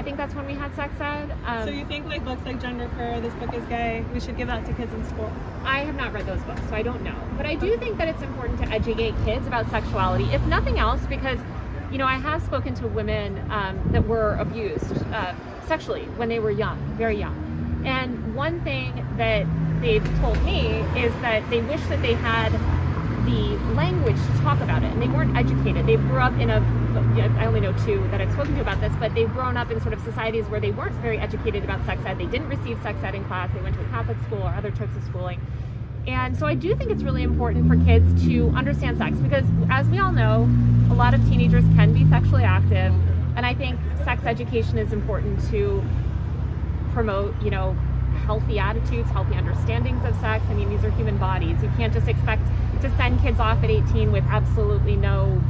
I think that's when we had sex ed. Um, so you think like books like Gender Queer, this book is gay, we should give that to kids in school? I have not read those books, so I don't know. But I do think that it's important to educate kids about sexuality, if nothing else, because you know I have spoken to women um, that were abused uh, sexually when they were young, very young. And one thing that they've told me is that they wish that they had the language to talk about it, and they weren't educated. They grew up in a I only know two that I've spoken to about this, but they've grown up in sort of societies where they weren't very educated about sex ed. They didn't receive sex ed in class. They went to a Catholic school or other types of schooling. And so I do think it's really important for kids to understand sex because, as we all know, a lot of teenagers can be sexually active. And I think sex education is important to promote, you know, healthy attitudes, healthy understandings of sex. I mean, these are human bodies. You can't just expect to send kids off at 18 with absolutely no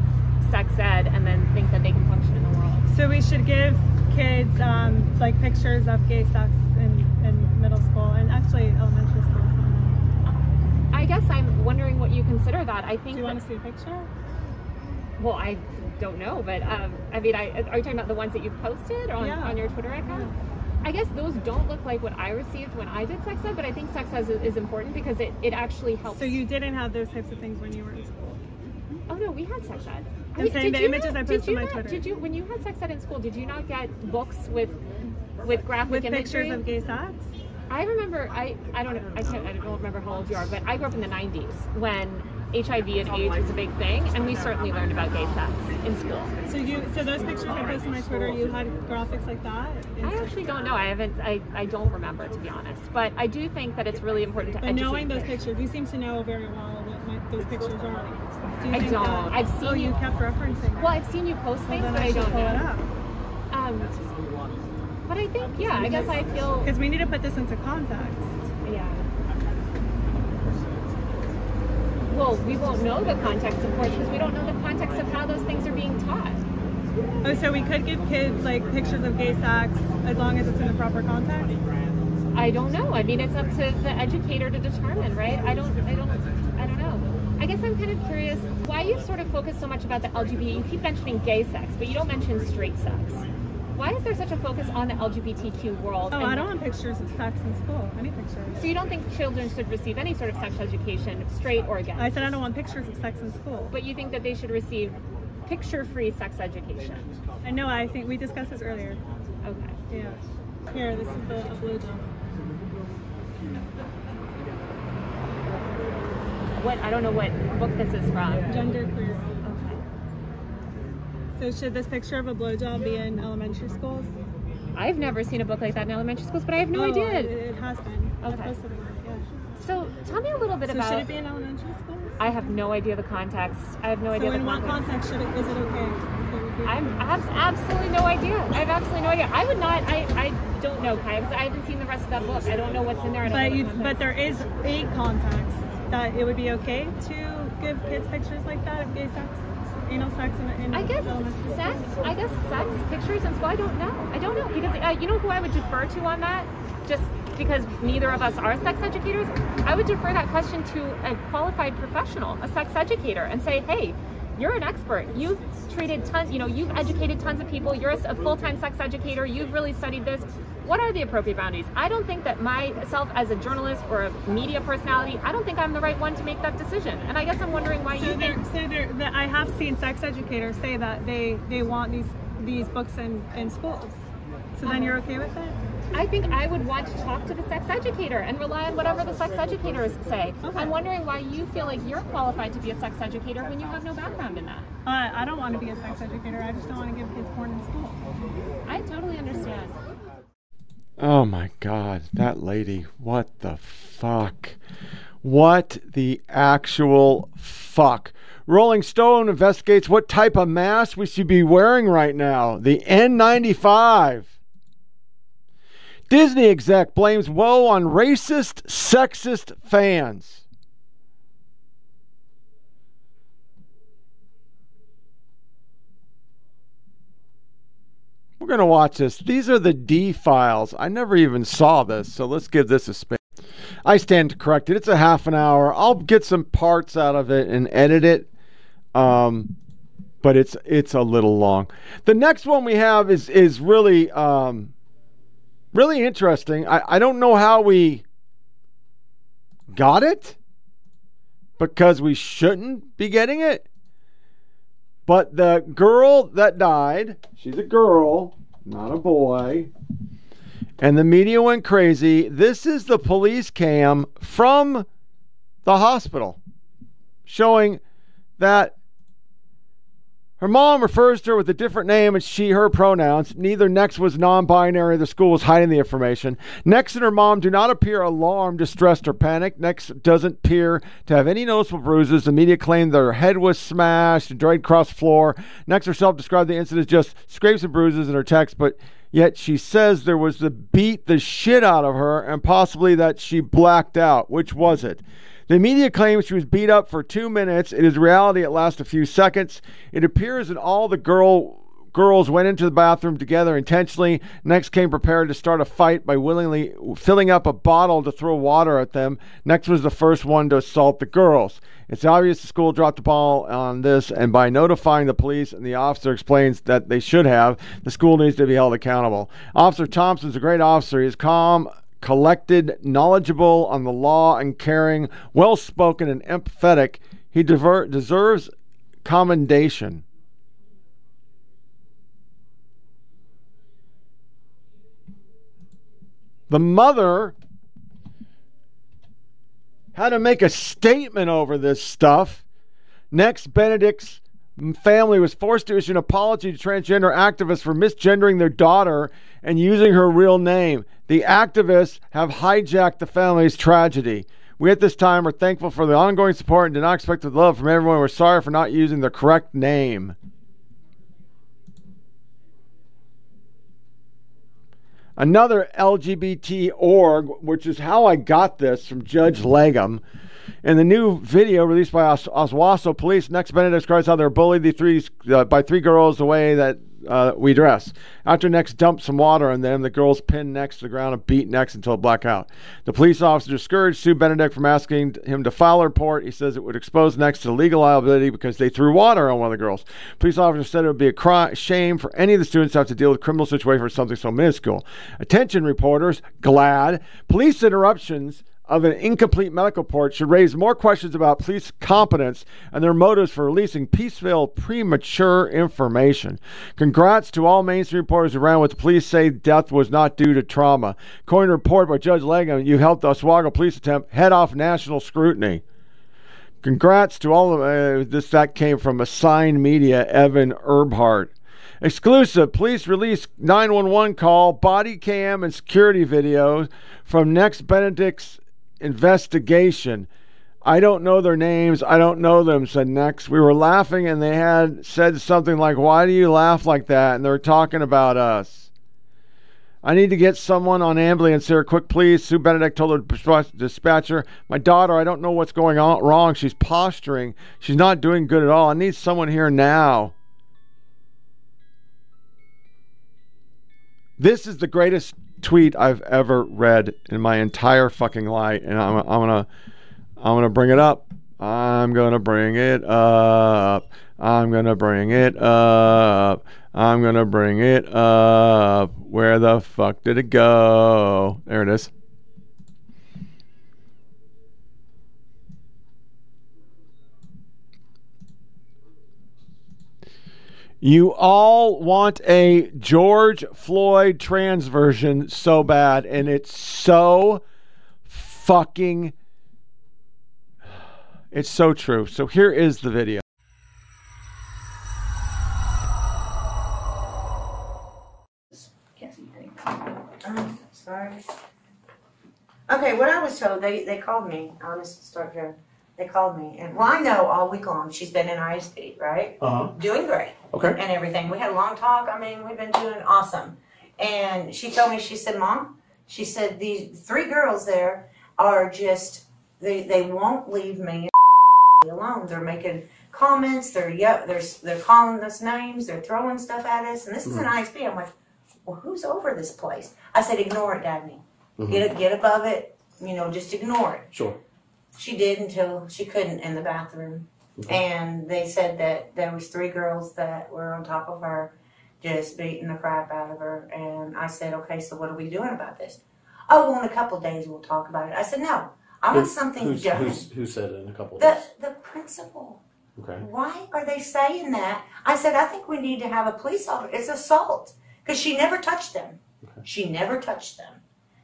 sex ed and then think that they can function in the world. So we should give kids um, like pictures of gay sex in, in middle school and actually elementary school. I guess I'm wondering what you consider that. I think. Do you want to see a picture? Well, I don't know, but um, I mean, I, are you talking about the ones that you posted on, Yeah. on your Twitter account? I guess those don't look like what I received when I did sex ed, but I think sex ed is, is important because it, it actually helps. So you didn't have those types of things when you were in school? Oh no, we had sex ed. I'm Wait, saying did the you images not- I did post on my Twitter. Did you, when you had sex ed in school, did you not get books with with graphic With imagery? pictures of gay sex? I remember. I I don't know. I can't. I don't remember how old you are, but I grew up in the '90s when HIV and AIDS was a big thing, and we certainly learned about gay sex in school. So you, so those pictures I posted on my Twitter, you had graphics like that? I actually don't know. I haven't. I, I don't remember to be honest. But I do think that it's really important to But knowing those kids. pictures, you seem to know very well what my, those pictures are. Do you I think don't. that- I've seen oh, you you- kept referencing. Well, I've seen you post things, then but I I don't pull know. it up. Um, but I think, yeah, I guess I feel. Because we need to put this into context. Yeah. Well, we won't know the context, of course, because we don't know the context of how those things are being taught. Oh, so we could give kids like pictures of gay sex as long as it's in the proper context? I don't know. I mean, it's up to the educator to determine, right? I don't. I don't. I don't know. I guess I'm kind of curious why you sort of focus so much about the LGBT. You keep mentioning gay sex, but you don't mention straight sex. Why is there such a focus on the LGBTQ world? Oh, I don't want pictures of sex in school. Any pictures. So you don't think children should receive any sort of sex education, straight or gay? I said I don't want pictures of sex in school. But you think that they should receive picture-free sex education? I know. I think we discussed this earlier. Okay. Yeah. Here, this is the a blowjob. What I don't know what book this is from. Gender queer. So should this picture of a blowjob be in elementary schools? I've never seen a book like that in elementary schools, but I have no Oh, idea. It, it has been. Okay. posted it, yeah. So tell me a little bit So about. should it be in elementary schools? I have no idea the context. I have no idea. So the in what context. context should it, is it okay? if it would be- I'm I have absolutely no idea. I have absolutely no idea. I would not. I, I don't know, Kai, because I haven't seen the rest of that book. I don't know what's in there. But you, but there is a context that it would be okay to give kids pictures like that of gay sex, anal sex in, in I guess sex. I guess sex pictures in school. I don't know. I don't know because uh, you know who I would defer to on that. Just because neither of us are sex educators, I would defer that question to a qualified professional, a sex educator, and say, hey. You're an expert. You've treated tons, you know, you've educated tons of people. You're a full-time sex educator. You've really studied this. What are the appropriate boundaries? I don't think that myself as a journalist or a media personality, I don't think I'm the right one to make that decision. And I guess I'm wondering why So you there, think so there, that I have seen sex educators say that they they want these these books in in schools. So then uh-huh. you're okay with it? I think I would want to talk to the sex educator and rely on whatever the sex educators say. I'm wondering why you feel like you're qualified to be a sex educator when you have no background in that. Uh, I don't want to be a sex educator. I just don't want to give kids porn in school. I totally understand. Oh my God, that lady. What the fuck? What the actual fuck? Rolling Stone investigates what type of mask we should be wearing right now. The N95. Disney exec blames woe on racist, sexist fans. We're going to watch this. These are the D files. I never even saw this, so let's give this a spin. I stand corrected. It's a half an hour. I'll get some parts out of it and edit it. Um, but it's it's a little long. The next one we have is is really um, really interesting. I, I don't know how we got it because we shouldn't be getting it. But the girl that died, she's a girl, not a boy. And the media went crazy. This is the police cam from the hospital showing that her mom refers to her with a different name and she, her pronouns. Neither Nex was non binary. The school was hiding the information. Nex and her mom do not appear alarmed, distressed, or panicked. Nex doesn't appear to have any noticeable bruises. The media claimed their head was smashed and dragged across the floor. Nex herself described the incident as just scrapes and bruises in her text, but yet she says there was the beat the shit out of her and possibly that she blacked out. Which was it? The media claims she was beat up for two minutes. It is reality. It lasts a few seconds. It appears that all the girl girls went into the bathroom together intentionally. Nex came prepared to start a fight by willingly filling up a bottle to throw water at them. Nex was the first one to assault the girls. It's obvious the school dropped the ball on this, and by notifying the police and the officer explains that they should have, the school needs to be held accountable. Officer Thompson's a great officer. He's calm, collected, knowledgeable on the law, and caring, well spoken, and empathetic. He deserves commendation. The mother had to make a statement over this stuff. Nex, Benedict's family was forced to issue an apology to transgender activists for misgendering their daughter and using her real name. The activists have hijacked the family's tragedy. We at this time are thankful for the ongoing support and do not expect the love from everyone. We're sorry for not using the correct name. Another LGBT org, which is how I got this from Judd Legum, In the new video released by Os- Owasso police, Nex Benedict describes how they're bullied the three, uh, by three girls the way that uh, we dress. After Nex dumped some water on them, the girls pinned Nex to the ground and beat Nex until blackout. The police officer discouraged Sue Benedict from asking him to file a report. He says it would expose Nex to legal liability because they threw water on one of the girls. Police officer said it would be a cri- shame for any of the students to have to deal with criminal situation for something so minuscule. Attention reporters, glad. Police interruptions of an incomplete medical report should raise more questions about police competence and their motives for releasing piecemeal, premature information. Congrats to all mainstream reporters around with police say death was not due to trauma. According to a report by Judd Legum, you helped the Owasso police attempt head off national scrutiny. Congrats to all of uh, this. That came from Assigned Media, Evan Urquhart. Exclusive. Police release 911 call, body cam, and security videos from Nex Benedict's investigation. I don't know their names. I don't know them, said Nex. We were laughing and they had said something like, Why do you laugh like that? And they're talking about us. I need to get someone on ambulance here, quick, please. Sue Benedict told the dispatcher, My daughter, I don't know what's going on wrong. She's posturing. She's not doing good at all. I need someone here now. This is the greatest tweet I've ever read in my entire fucking life, and I'm, I'm gonna I'm gonna bring it up. I'm gonna bring it up. I'm gonna bring it up. I'm gonna bring it up. Where the fuck did it go? There it is. You all want a George Floyd trans version so bad, and it's so fucking. It's so true. So here is the video. Sorry. Okay, what I was told, they, they called me. Just start here. They called me, and well, I know all week long she's been in ISP, right? Uh-huh. Doing great. Okay. And everything. We had a long talk. I mean, we've been doing awesome. And she told me, she said, Mom, she said, these three girls there are just, they, they won't leave me alone. They're making comments. They're, yeah, they're, they're calling us names. They're throwing stuff at us. And this is an Mhm. ISP. I'm like, well, who's over this place? I said, ignore it, Dabney. Mhm. Get, get above it. You know, just ignore it. Sure. She did until she couldn't in the bathroom. And they said that there was three girls that were on top of her, just beating the crap out of her. And I said, okay, so what are we doing about this? Oh, well, in a couple of days we'll talk about it. I said, no, I want something who's, done. Who's, who said it in a couple of The days? the principal. Okay. Why are they saying that? I said, I think we need to have a police officer. It's assault because she never touched them. She never touched them.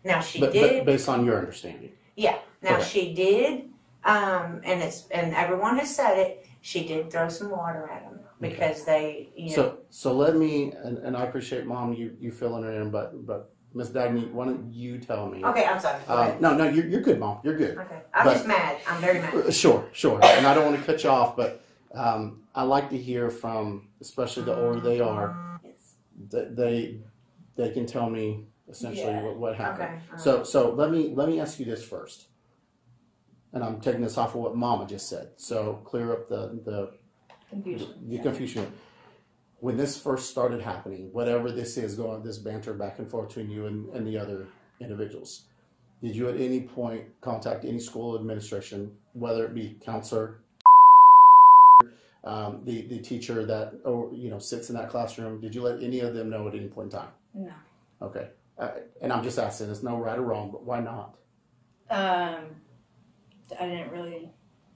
Now she But, did. but based on your understanding. Yeah. Now Okay. she did, um, and it's and everyone has said it. She did throw some water at them because they, you know. So so let me and, and I appreciate mom you you filling her in, but but Miss Dagny, why don't you tell me? Okay, I'm sorry. Go Uh, ahead. no, no, you're, you're good, mom. You're good. okay, I'm but- just mad. I'm very mad. Uh, Sure, sure. And I don't want to cut you off, but um, I like to hear from, especially the older they are, that they they can tell me essentially Yeah. what, what happened. Okay, all So so let me let me ask you this first, and I'm taking this off of what Mama just said. So clear up the the Confusion. the confusion. When this first started happening, whatever this is going, this banter back and forth between you and, and the other individuals, did you at any point contact any school administration, whether it be counselor, um, the the teacher that or you know sits in that classroom? Did you let any of them know at any point in time? No. Okay, uh, and I'm just asking. There's no right or wrong, but why not? Um, I didn't really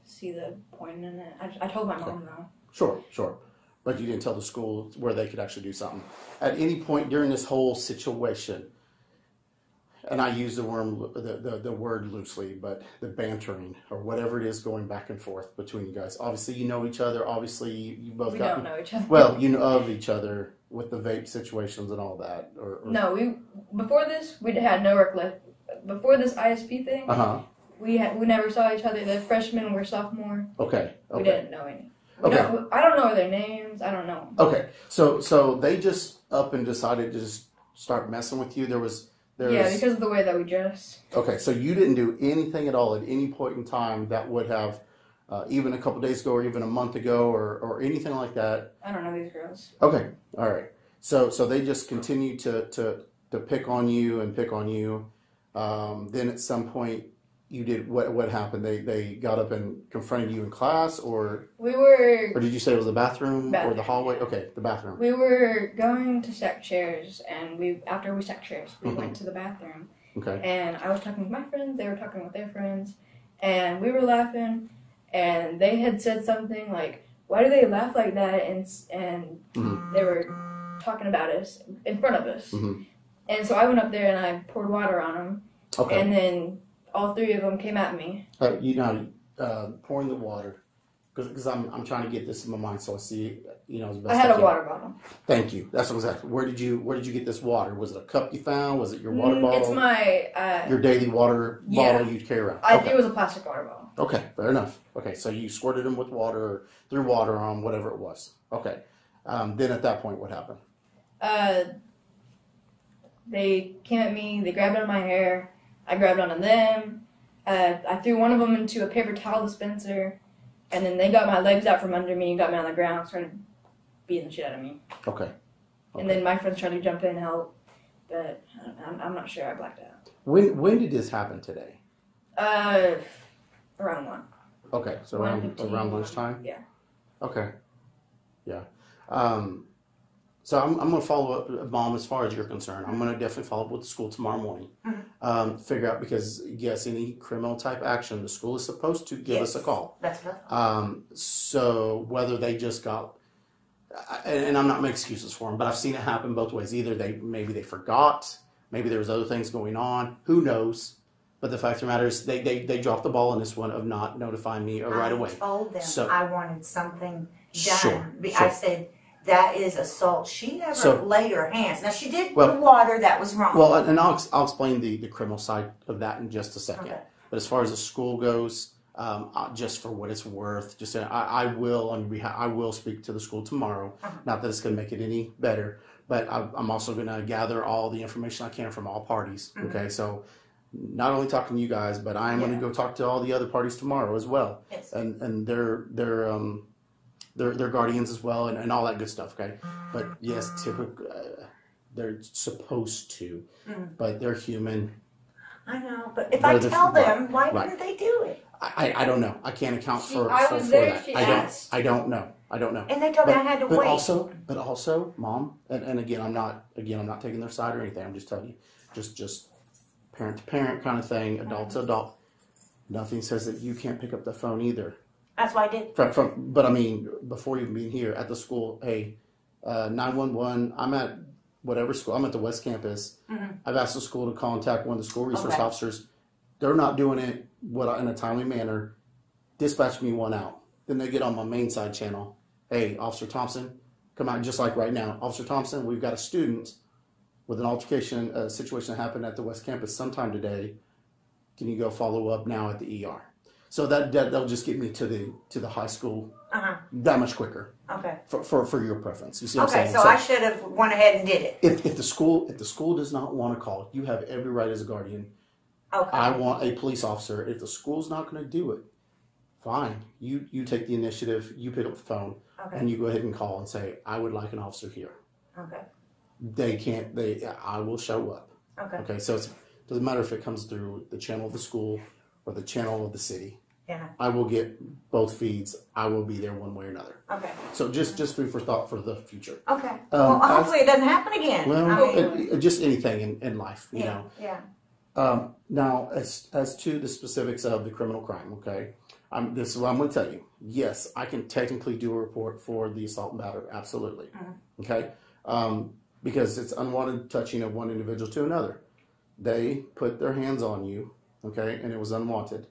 see the point in it. I, I told my mom though. Sure, sure. But you didn't tell the school where they could actually do something. At any point during this whole situation, and I use the word the, the, the word loosely, but the bantering or whatever it is going back and forth between you guys. Obviously, you know each other. Obviously, you, you both We got don't know each other. Well, you know of each other with the vape situations and all that. Or, or No, we before this we had no work left. Before this ISP thing, Uh huh. we had we never saw each other. The freshmen were sophomore. Okay. okay. We didn't know any. Okay. don't, I don't know their names. I don't know. Okay, so so they just up and decided to just start messing with you. There was There's, Yeah, because of the way that we dress. Okay, so you didn't do anything at all at any point in time that would have, uh, even a couple days ago or even a month ago or, or anything like that. I don't know these girls. Okay, all right. So so they just continue to to to pick on you and pick on you. Um, then at some point you did what what happened? They they got up and confronted you in class or We were or did you say it was the bathroom, or the Bathroom. hallway? Okay, the bathroom. we were going to stack chairs, and we after we stacked chairs, we Mhm. went to the bathroom. Okay. And I was talking with my friends, they were talking with their friends, and we were laughing, and they had said something like, "Why do they laugh like that?" and and Mhm. they were talking about us in front of us. Mhm. And so I went up there and I poured water on them, Okay. and then all three of them came at me. Uh, you know, uh, pouring the water because I'm I'm trying to get this in my mind so I see you know as best I had a can. water bottle. Thank you. That's exactly. Where did you Where did you get this water? Was it a cup you found? Was it your water Mm, bottle? It's my uh, your daily water Yeah. bottle you carry around. I okay. think it was a plastic water bottle. okay, fair enough. Okay, so you squirted them with water or threw water on 'em, whatever it was. Okay. Um, then at that point, what happened? Uh, they came at me. They grabbed on my hair. I grabbed onto them. Uh, I threw one of them into a paper towel dispenser, and then they got my legs out from under me and got me on the ground, started beating the shit out of me. Okay. And then my friends tried to jump in and help, but I'm, I'm not sure. I blacked out. When When did this happen today? Uh, around one. Okay, so around around lunchtime. Yeah. Okay. Yeah. Um, so I'm, I'm going to follow up, Mom, as far as you're concerned. I'm going to definitely follow up with the school tomorrow morning. Mhm. Um, figure out, because yes, any criminal type action, the school is supposed to give us a call. That's what. Um, so whether they just got, I- and, and I'm not making excuses for them, but I've seen it happen both ways. Either they, maybe they forgot, maybe there was other things going on, who knows? But the fact of the matter is they, they, they dropped the ball on this one of not notifying me right I away. told them So- I wanted something done. Sure, Be- sure. I said that is assault. She never So- laid her hands. Now she did Well- the water. That was wrong. Well, and I'll, I'll explain the, the criminal side of that in just a second. Okay. But as far as the school goes, um, uh, just for what it's worth, just uh, I, I will on behalf, I will speak to the school tomorrow. Uh-huh. Not that it's going to make it any better, but I, I'm also going to gather all the information I can from all parties. Mhm. Okay, so not only talking to you guys, but I am going Yeah. to go talk to all the other parties tomorrow as well, Yes. and and their their um their their guardians as well, and, and all that good stuff. Okay, but yes, typically uh, they're supposed to Mhm. but they're human. I know, but if I tell them, why right. didn't they do it? I, I, I don't know. I can't account She- for, for, for there, that. I don't. I don't know. I don't know. And they told me But- I had to but wait. also, but also, mom, and, and again, I'm not again, I'm not taking their side or anything. I'm just telling you, just just parent to parent kind of thing, adult to adult. Nothing says that you can't pick up the phone either. That's why I did. From, from but I mean, before even being here at the school, hey, nine one one. I'm at whatever school. I'm at the West Campus. Mhm. I've asked the school to contact one of the school resource Okay. officers. They're not doing it what I- in a timely manner. Dispatch me one out. Then they get on my main side channel. Hey, Officer Thompson, come out just like right now. Officer Thompson, we've got a student with an altercation, a situation that happened at the West Campus sometime today. Can you go follow up now at the ER? So that, that that'll just get me to the to the high school Uh huh. that much quicker Okay. for, for, for your preference. You see what Okay, I'm saying? so I should have went ahead and did it. if, if the school if the school does not want to call, you have every right as a guardian. Okay. I want a police officer. If the school's not going to do it, fine. You you take the initiative. You pick up the phone Okay. and you go ahead and call and say, "I would like an officer here." Okay. They can't. They I will show up. Okay. Okay. So it doesn't matter if it comes through the channel of the school or the channel of the city. Yeah. I will get both feeds. I will be there one way or another. Okay. So just just food for thought for the future. Okay. Um, well, hopefully it doesn't happen again. Well, I mean, it- it- just anything in, in life, you yeah. know. Yeah. Um, now, as as to the specifics of the criminal crime, okay, I'm, this is what I'm going to tell you. Yes, I can technically do a report for the assault and battery, absolutely. Mhm. Okay, um, because it's unwanted touching of one individual to another. They put their hands on you, okay, and it was unwanted.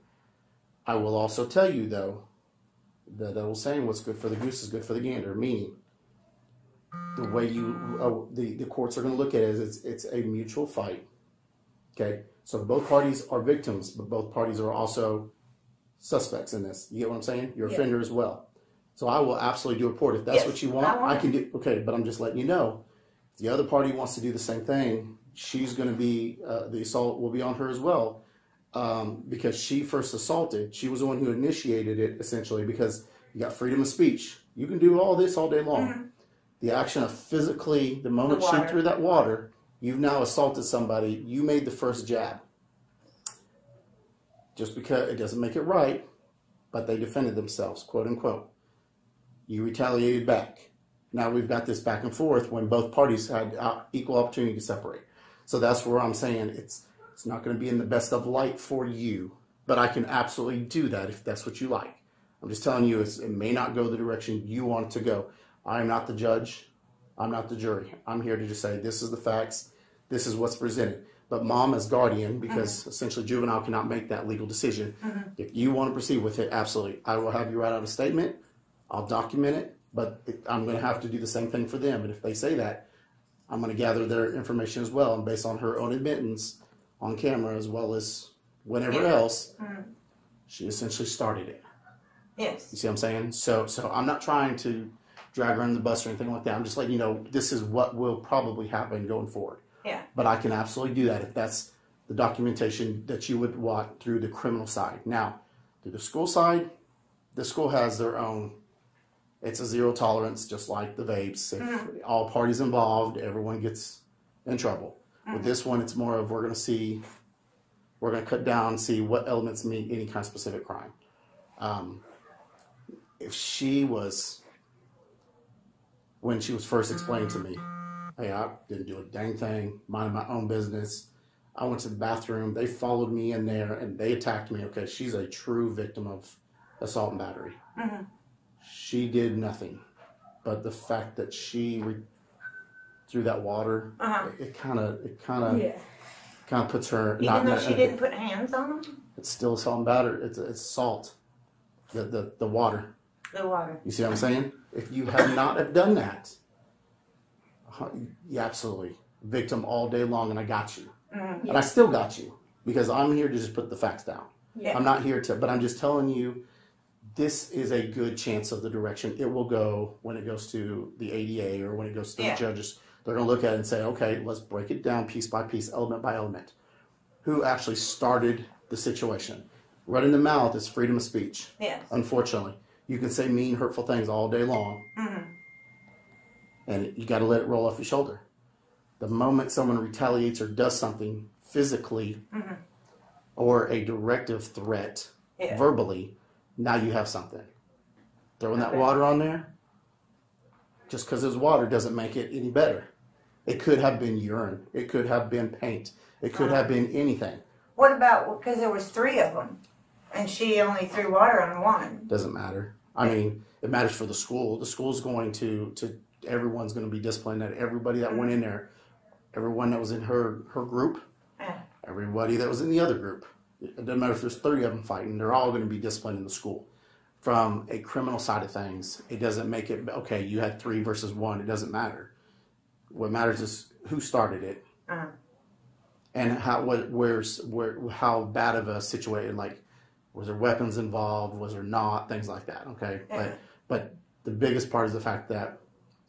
I will also tell you though that old saying, "What's good for the goose is good for the gander," meaning the way you uh, the the courts are going to look at it is it's it's a mutual fight. Okay, so both parties are victims, but both parties are also suspects in this. You get what I'm saying? You're Yeah. offender as well. So I will absolutely do a report if that's Yes, what you want. I want I can do okay, but I'm just letting you know. The other party wants to do the same thing. She's going to be uh, the assault will be on her as well because she first assaulted. She was the one who initiated it essentially because you got freedom of speech. You can do all this all day long. The action of physically, the moment The she threw that water, you've now assaulted somebody. You made the first jab. Just because it doesn't make it right, but they defended themselves, quote unquote. You retaliated back. Now we've got this back and forth when both parties had uh, equal opportunity to separate. So that's where I'm saying it's it's not going to be in the best of light for you, but I can absolutely do that if that's what you like. I'm just telling you, it's, it may not go the direction you want it to go. I am not the judge. I'm not the jury. I'm here to just say this is the facts. This is what's presented. But mom, as guardian, because mm-hmm. essentially juvenile cannot make that legal decision. Mm-hmm. If you want to proceed with it, absolutely. I will have you write out a statement. I'll document it, but it, I'm going to have to do the same thing for them. And if they say that, I'm going to gather their information as well. And based on her own admittance on camera as well as whatever Yeah. else, Mhm. she essentially started it. Yes. You see what I'm saying? So, so I'm not trying to drag her under the bus or anything like that. I'm just letting you know this is what will probably happen going forward. Yeah. But I can absolutely do that if that's the documentation that you would want through the criminal side. Now, through the school side, the school has their own. It's a zero tolerance, just like the vapes. If Mhm. all parties involved, everyone gets in trouble. With Mhm. this one, it's more of we're going to see, we're going to cut down, see what elements meet any kind of specific crime. Um, if she was, when she was first explained to me, hey, I didn't do a dang thing, minding my own business. I went to the bathroom. They followed me in there and they attacked me. Okay, she's a true victim of assault and battery. Mhm. She did nothing, but the fact that she re- threw that water, Uh-huh. it kind of, it kind of, Yeah. kind of puts her. Even not though she didn't put hands on them, It's still assault and battery. It's it's salt, the the the water. the water. You see what I'm saying? If you have not have done that, uh, yeah, absolutely, victim all day long, and I got you, Mhm. and I still got you because I'm here to just put the facts down. Yeah. I'm not here to, but I'm just telling you, this is a good chance of the direction it will go when it goes to the ADA or when it goes to Yeah. the judges. They're going to look at it and say, okay, let's break it down piece by piece, element by element. Who actually started the situation? Right in the mouth is freedom of speech. Yes. Unfortunately, you can say mean, hurtful things all day long, Mhm. and you got to let it roll off your shoulder. The moment someone retaliates or does something physically Mhm. or a directive threat Yeah. verbally, now you have something. Throwing that water on there, just because it's water doesn't make it any better. It could have been urine. It could have been paint. It could have been anything. What about because there was three of them, and she only threw water on one? Doesn't matter. I mean, it matters for the school. The school's going to to everyone's going to be disciplined. That everybody that went in there, everyone that was in her her group, everybody that was in the other group. It doesn't matter if there's 30 of them fighting, they're all going to be disciplined in the school. From a criminal side of things, it doesn't make it okay, you had three versus one. It doesn't matter. What matters is who started it Uh-huh. and how what where's where how bad of a situation like was there weapons involved was there not things like that okay Yeah. but but the biggest part is the fact that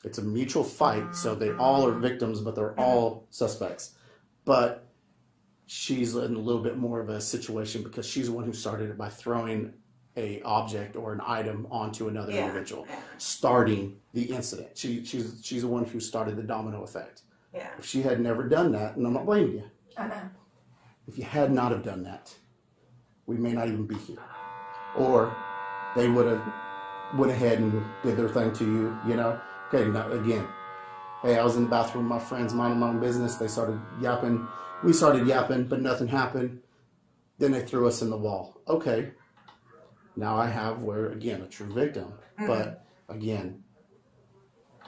it's a mutual fight so they all are victims but they're all suspects but she's in a little bit more of a situation because she's the one who started it by throwing a object or an item onto another Yeah. individual starting the incident she she's she's the one who started the domino effect Yeah. if she had never done that and i'm not blaming you Uh-huh. if you had not have done that, we may not even be here. Or they would have went ahead and did their thing to you, you know? Okay, now again, hey, I was in the bathroom with my friends minding my own business. They started yapping. We started yapping, but nothing happened. Then they threw us in the wall. Okay. Now I have where again a true victim. Mhm. But again,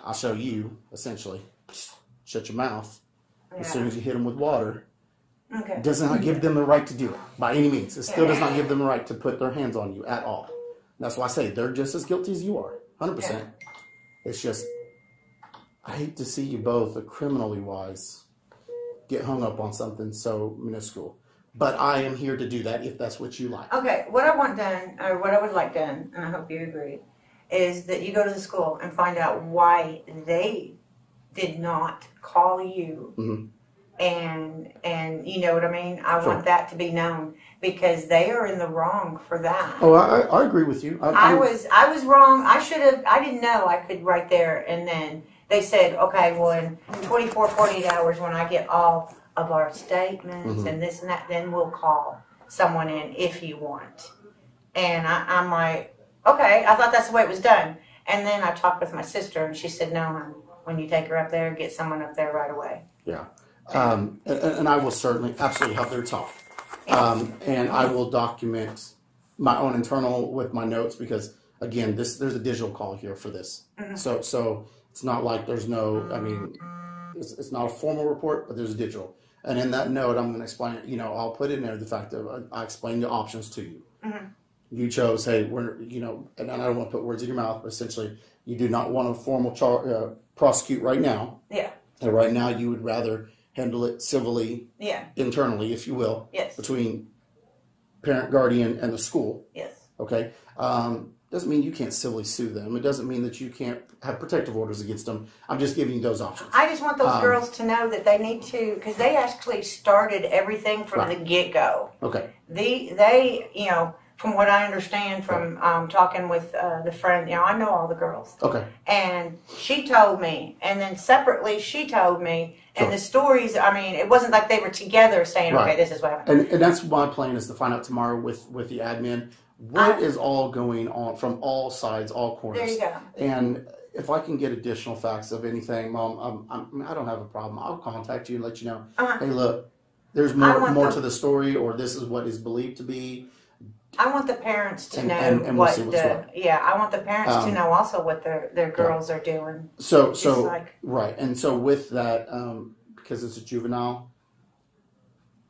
I'll show you essentially. Shut your mouth. As soon as you hit them with water, Okay. does not give them the right to do it by any means. It still Yeah. does not give them the right to put their hands on you at all. That's why I say they're just as guilty as you are, hundred percent. It's just I hate to see you both, criminally wise, get hung up on something so minuscule. But I am here to do that if that's what you like. Okay, what I want done, or what I would like done, and I hope you agree, is that you go to the school and find out why they did not call you Mhm. and and you know what I mean. I Sure. want that to be known because they are in the wrong for that. Oh, I, I agree with you. I, I was I was wrong. I should have. I didn't know I could right there and then. They said, okay, well, in 24, 48 hours, when I get all of our statements Mhm. and this and that, then we'll call someone in if you want. And I, I'm like, okay, I thought that's the way it was done. And then I talked with my sister, and she said, no, when you take her up there, get someone up there right away. Yeah. Um, and, and I will certainly, absolutely have their talk. Um, and I will document my own internal with my notes because again, this, there's a digital call here for this. Mhm. So, so it's not like there's no, I mean, it's, it's not a formal report, but there's a digital. And in that note, I'm going to explain, you know, I'll put in there the fact that I, I explained the options to you. Mhm. You chose, hey, we're, you know, and I don't want to put words in your mouth, but essentially, you do not want to formal char- uh, prosecute right now. Yeah. And right now, you would rather handle it civilly, Yeah. internally, if you will, Yes. between parent, guardian, and the school. Yes. Okay. Um, doesn't mean you can't civilly sue them. It doesn't mean that you can't have protective orders against them. I'm just giving you those options. I just want those Um, girls to know that they need to, because they actually started everything from Right. the get go. Okay. The they, you know, from what I understand from um, talking with uh, the friend, you know, I know all the girls, Okay. and she told me, and then separately she told me, and Sure. the stories. I mean, it wasn't like they were together saying, Right. "Okay, this is what happened." And, and that's my plan is to find out tomorrow with, with the admin what is all going on from all sides, all corners. There you go. And if I can get additional facts of anything, Mom, I'm, I'm, I don't have a problem. I'll contact you and let you know. Uh-huh. Hey, look, there's more more the- to the story, or this is what is believed to be. I want the parents to And- know and- and we'll what see what's the yeah. I want the parents to Um, know also what their their girls are doing. So so like- right, and so with that, um, because it's a juvenile,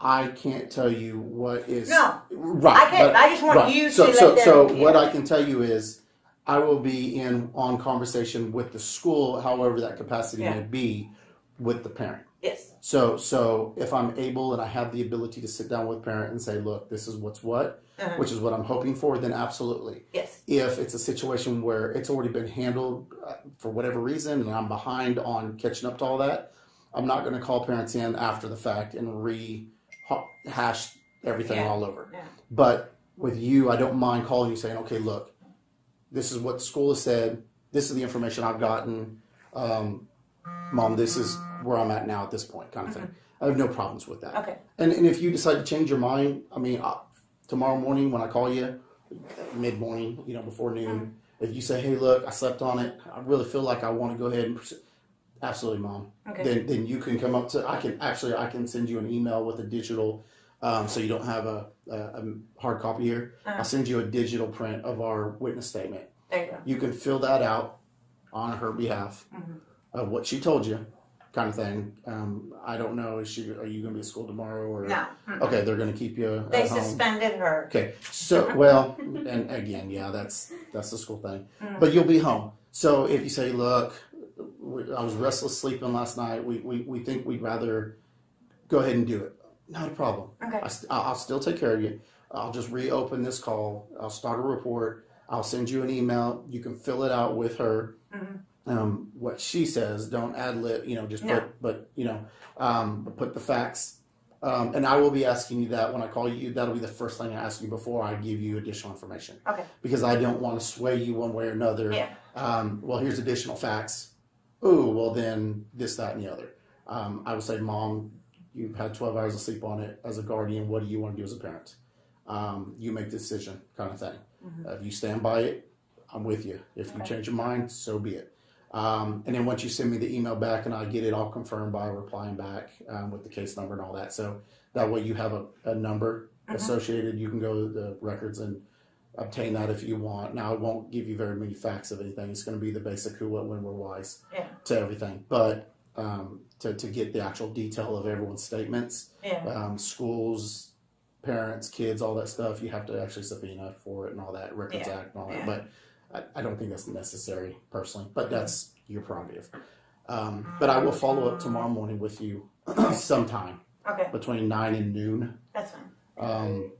I can't tell you what is No. right. I can't- but- I just want right. you so, to so, So them- what yeah. I can tell you is, I will be in on conversation with the school, however that capacity Yeah. may be, with the parent. Yes. So so if I'm able and I have the ability to sit down with parent and say, look, this is what's what, Uh-huh. which is what I'm hoping for, then absolutely Yes. if it's a situation where it's already been handled uh, for whatever reason and I'm behind on catching up to all that, I'm not going to call parents in after the fact and rehash everything Yeah. all over. Yeah. But with you, I don't mind calling you saying, okay, look, this is what school has said. This is the information I've gotten. Um, Mom, this is where I'm at now at this point, kind of thing. I have no problems with that. Mm-hmm. Okay. And, and if you decide to change your mind, I mean, uh, tomorrow morning when I call you, mid morning, you know, before noon, if you say, hey, look, I slept on it, I really feel like I want to go ahead and pursue. Absolutely, mom. Okay. Then, then you can come up to. I can actually, I can send you an email with a digital, um, so you don't have a, a, a hard copy here. Uh-huh. I'll send you a digital print of our witness statement. There you go. You can fill that out on her behalf Mhm. of what she told you, kind of thing. Um, I don't know. Is she? Are you going to be at school tomorrow? Or No. Mm-mm. Okay, they're going to keep you They at home. suspended her. Okay, so [laughs] well, and again, yeah, that's that's the school thing. Mm. But you'll be home. So if you say, look, I was restless sleeping last night. We, we we think we'd rather go ahead and do it. Not a problem. Okay. I, st- I'll I'll still take care of you. I'll just reopen this call. I'll start a report. I'll send you an email. You can fill it out with her. Mhm. Um, what she says. Don't ad lib. You know, just No. put. But you know, um, but put the facts. Um, and I will be asking you that when I call you. That'll be the first thing I ask you before I give you additional information. Okay. Because I don't want to sway you one way or another. Yeah. Um, well, here's additional facts. Ooh, well then this, that, and the other. Um, I would say, Mom, you've had 12 hours of sleep on it. As a guardian, what do you want to do as a parent? Um, you make the decision, kind of thing. Mhm. If you stand by it, I'm with you. If you change your mind, so be it. Um, and then once you send me the email back, and I get it all confirmed by replying back um, with the case number and all that, so that way you have a, a number Mhm. associated. You can go to the records and obtain that if you want. Now, I won't give you very many facts of anything. It's going to be the basic who, what, when, where, why's Yeah. to everything. But um, to, to get the actual detail of everyone's statements, Yeah. um, schools, parents, kids, all that stuff, you have to actually subpoena for it and all that, Records Yeah. Act and all that. But I, I don't think that's necessary personally, but that's your prerogative. Um, but I will follow up tomorrow morning with you [clears throat] sometime Okay. between 9 and noon That's fine.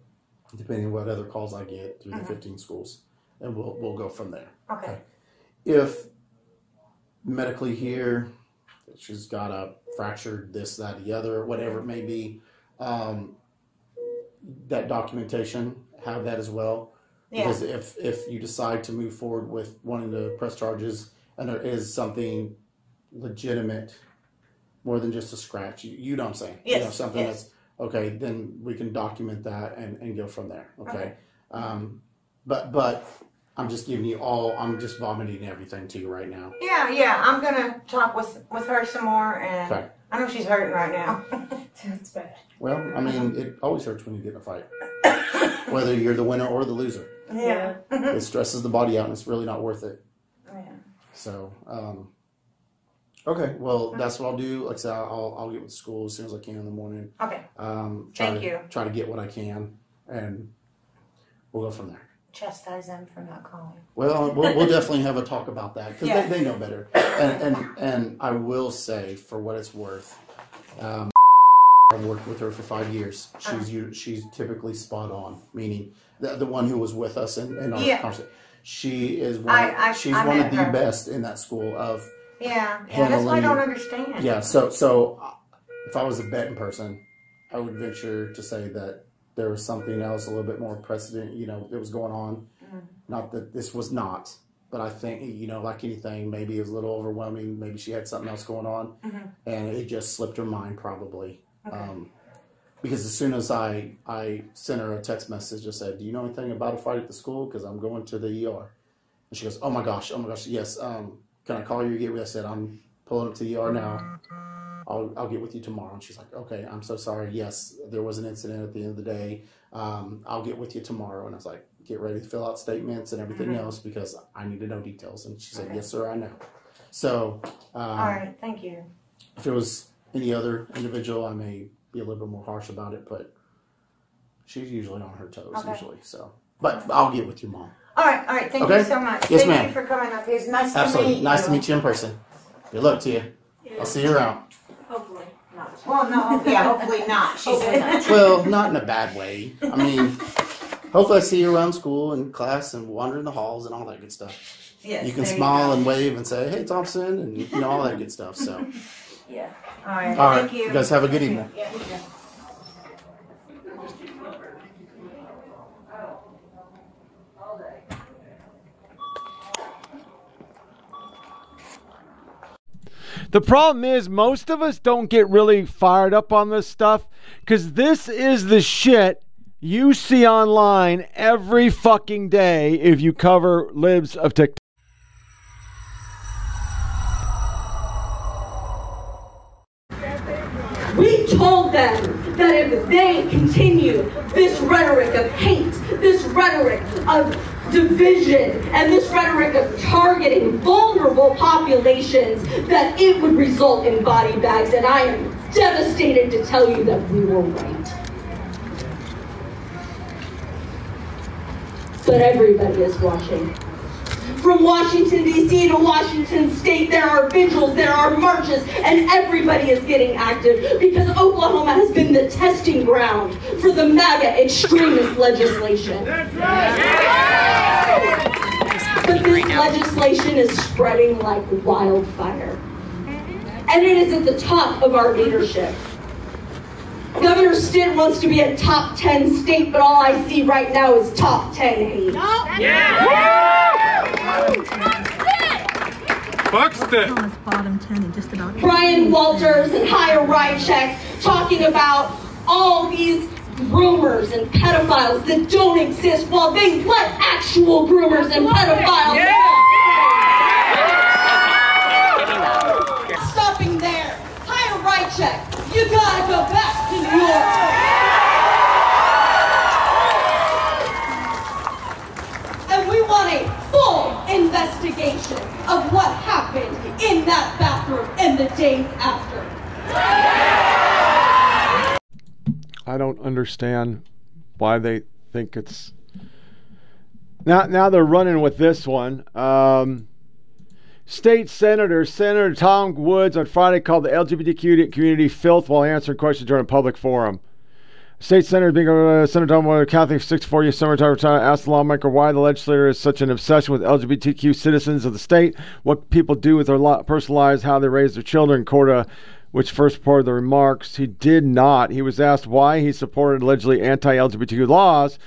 Depending on what other calls I get through Mhm. the 15 schools, and we'll we'll go from there. Okay. If medically here, she's got a fractured this, that, the other, whatever it may be. Um, that documentation, have that as well. Yeah. Because if if you decide to move forward with wanting to press charges, and there is something legitimate, more than just a scratch, you, you know what I'm saying? You know, Yes, something yes. that's okay, then we can document that and, and go from there. Okay. Okay. Um, but but I'm just giving you all. I'm just vomiting everything to you right now. Yeah, yeah. I'm gonna talk with with her some more, and Okay. I know she's hurting right now. [laughs] That's bad. Well, I mean, it always hurts when you get in a fight, whether you're the winner or the loser. Yeah. It stresses the body out, and it's really not worth it. Yeah. So, um, okay, well, that's what I'll do. Like I said, I'll, I'll get with school as soon as I can in the morning. Okay. Um, try Thank to, you. Try to get what I can, and we'll go from there. Chastise them for not calling. Well, we'll, we'll [laughs] definitely have a talk about that because Yeah. they, they know better. And, and and I will say, for what it's worth, um, I've worked with her for five years. Uh-huh. She's u- she's typically spot on, meaning the, the one who was with us in, in our Yeah. conversation. She is one. I- I- she's I one met of the her. best in that school of Yeah, yeah. That's why I don't understand. Yeah, so so uh, if I was a betting person, I would venture to say that there was something else, a little bit more precedent, you know, that was going on. Mhm. Not that this was not, but I think you know, like anything, maybe it was a little overwhelming. Maybe she had something else going on, Mhm. and it just slipped her mind probably. Okay. Um, because as soon as I I sent her a text message, I said, "Do you know anything about a fight at the school? Because I'm going to the ER." And she goes, "Oh my gosh, oh my gosh, yes. Um, can I call you? Get with?" I said, "I'm pulling up to the ER now. I'll I'll get with you tomorrow." And she's like, "Okay, I'm so sorry. Yes, there was an incident at the end of the day. Um, I'll get with you tomorrow." And I was like, "Get ready to fill out statements and everything Mhm. else because I need to know details." And she said, Okay. "Yes, sir, I know." So, um, All right. Thank you. if it was any other individual, I may be a little bit more harsh about it, but she's usually on her toes Okay. usually. So, but I'll get with you, mom. All right. All right. Thank Okay. you so much. Yes, Thank ma'am. you for coming up. It's nice to meet you. Absolutely, nice you. to meet you in person. Good luck to you. I'll see you around. Hopefully not. Well, no. Yeah. [laughs] Hopefully not. She said. Well, not in a bad way. I mean, hopefully I see you around school and class and wander in the halls and all that good stuff. Yes, you can there you smile go. and wave and say, "Hey, Thompson," and you know all that good stuff. So, [laughs] Yeah. All right. all Thank you. you guys have a good evening. Yeah, you too. The problem is, most of us don't get really fired up on this stuff because this is the shit you see online every fucking day if you cover libs of TikTok. We told them that if they continue this rhetoric of hate, this rhetoric of division, and this rhetoric of targeting vulnerable populations, that it would result in body bags. And I am devastated to tell you that we were right. But everybody is watching. From Washington, D.C. to Washington State, there are vigils, there are marches, and everybody is getting active because Oklahoma has been the testing ground for the MAGA extremist legislation. But this legislation is spreading like wildfire. And it is at the top of our leadership. Governor Stitt wants to be a top 10 state, but all I see right now is top 10 hate. Buxton. bottom 10 in just about Ryan Walters and Chaya Raichik's talking about all these groomers and pedophiles that don't exist while they let actual groomers and pedophiles Yeah. Stopping there. Chaya Raichik. You gotta go back to New York. And we want a full investigation of what happened in that bathroom in the days after. I don't understand why they think it's now. Now they're running with this one. Um, State Senator Senator Tom Woods on Friday called the LGBTQ community filth while answering questions during a public forum. State Senator being uh, Senator Tom Woods, Catholic 64 year summertime retired asked the lawmaker why the legislator is such an obsession with LGBTQ citizens of the state, what people do with their lo- personal lives, how they raise their children. Corda, which first part of the remarks, he did not. He was asked why he supported allegedly anti-LGBTQ laws.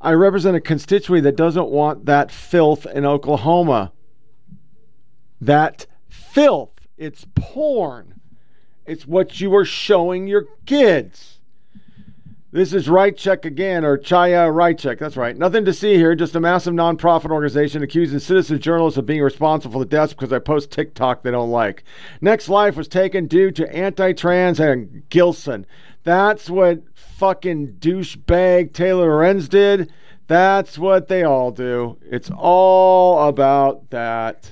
I represent a constituency that doesn't want that filth in Oklahoma. That filth. It's porn. It's what you are showing your kids. This is Raichik again, or Chaya Raichik. That's right. Nothing to see here. Just a massive nonprofit organization accusing citizen journalists of being responsible for the deaths because I post TikTok they don't like. Nex life was taken due to anti-trans and Gilson. That's what fucking douchebag Taylor Lorenz did. That's what they all do. It's all about that.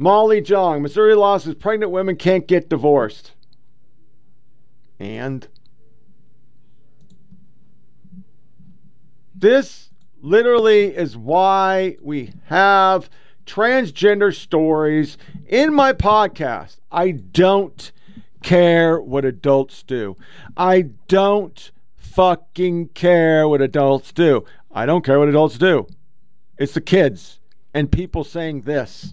Molly Jong, Missouri law says pregnant women can't get divorced. And this literally is why we have transgender stories in my podcast. I don't care what adults do. I don't fucking care what adults do. I don't care what adults do. It's the kids and people saying this.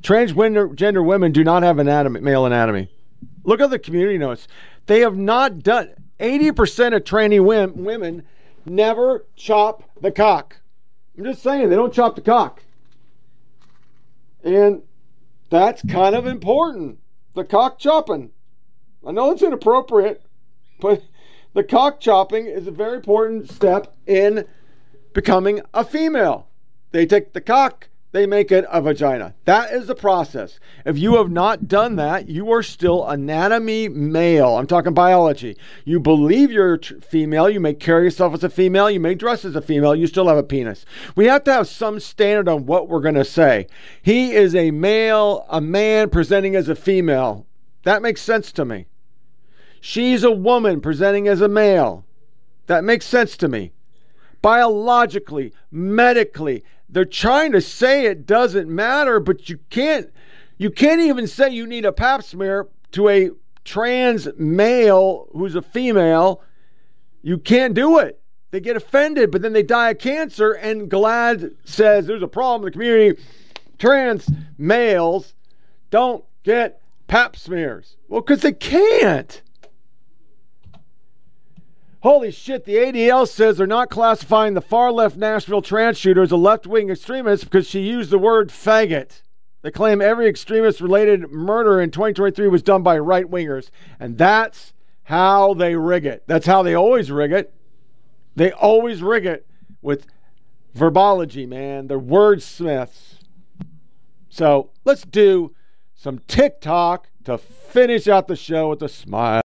Transgender women do not have anatomy, male anatomy. Look at the community notes. They have not done 80% of tranny women never chop the cock. I'm just saying, they don't chop the cock. And that's kind of important. The cock chopping. I know it's inappropriate, but the cock chopping is a very important step in becoming a female. They take the cock, they make it a vagina. That is the process. If you have not done that, you are still anatomy male. I'm talking biology. You believe you're female, you may carry yourself as a female, you may dress as a female, you still have a penis. We have to have some standard on what we're going to say. He is a male, a man presenting as a female. That makes sense to me. She's a woman presenting as a male. That makes sense to me. Biologically, medically, they're trying to say it doesn't matter, but you can't you can't even say you need a pap smear to a trans male who's a female. You can't do it. They get offended, but then they die of cancer. And GLAAD says there's a problem in the community. Trans males don't get pap smears. Well, because they can't. Holy shit, the ADL says they're not classifying the far left Nashville trans shooter as a left wing extremist because she used the word faggot. They claim every extremist related murder in 2023 was done by right wingers. And that's how they rig it. That's how they always rig it. They always rig it with verbology, man. They're wordsmiths. So let's do some TikTok to finish out the show with a smile.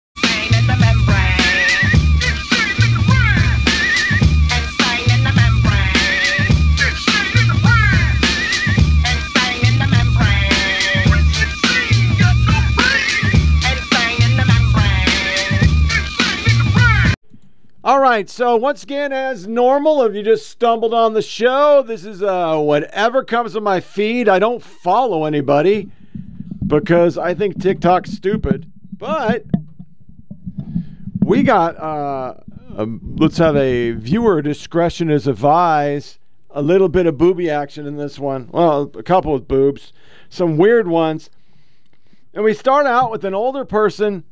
All right, so once again, as normal, if you just stumbled on the show, this is uh, whatever comes to my feed. I don't follow anybody because I think TikTok's stupid. But we got, uh, um, let's have a viewer discretion is advised. A little bit of booby action in this one. Well, a couple of boobs, some weird ones. And we start out with an older person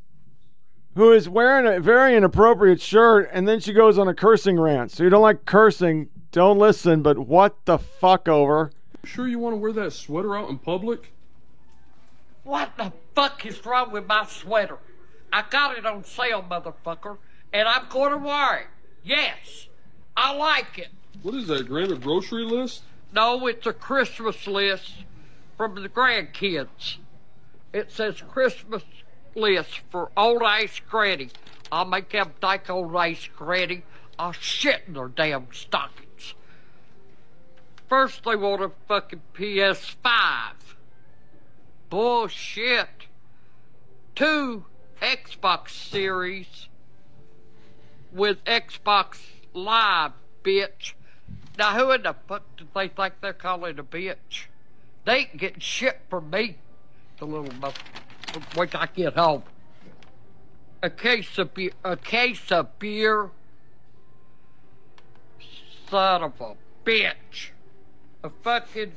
who is wearing a very inappropriate shirt, and then she goes on a cursing rant. So you don't like cursing, don't listen, but what the fuck over? Sure you want to wear that sweater out in public? What the fuck is wrong with my sweater? I got it on sale, motherfucker, and I'm going to wear it. Yes, I like it. What is that, Grant, a grocery list? No, it's a Christmas list from the grandkids. It says Christmas list for old Ice Granny. I'll make them thank old Ice Granny. I'll shit in their damn stockings. First, they want a fucking PS5. Bullshit. Two Xbox Series with Xbox Live, bitch. Now, who in the fuck do they think they're calling a bitch? They ain't getting shit from me, the little motherfucker. Till I get home. a case of beer, a case of beer. Son of a bitch. A fucking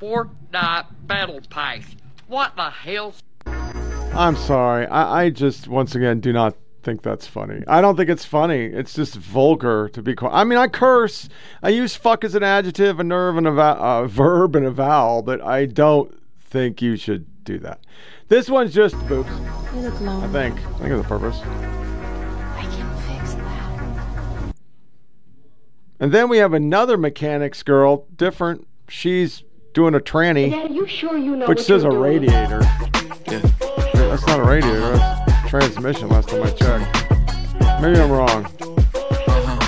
Fortnite battle pass. What the hell? I'm sorry. I, I just once again do not think that's funny. I don't think it's funny. It's just vulgar to be. I mean, I curse. I use fuck as an adjective, a nerve, and a, va- a verb, and a vowel, but I don't think you should do that. This one's just boobs. You look I think. I think it's a purpose. I can fix that. And then we have another mechanics girl, different. She's doing a tranny, Dad, you sure you know which what says a you're doing? radiator. That's not a radiator. That's transmission. Last time I checked. Maybe I'm wrong. Uh-huh.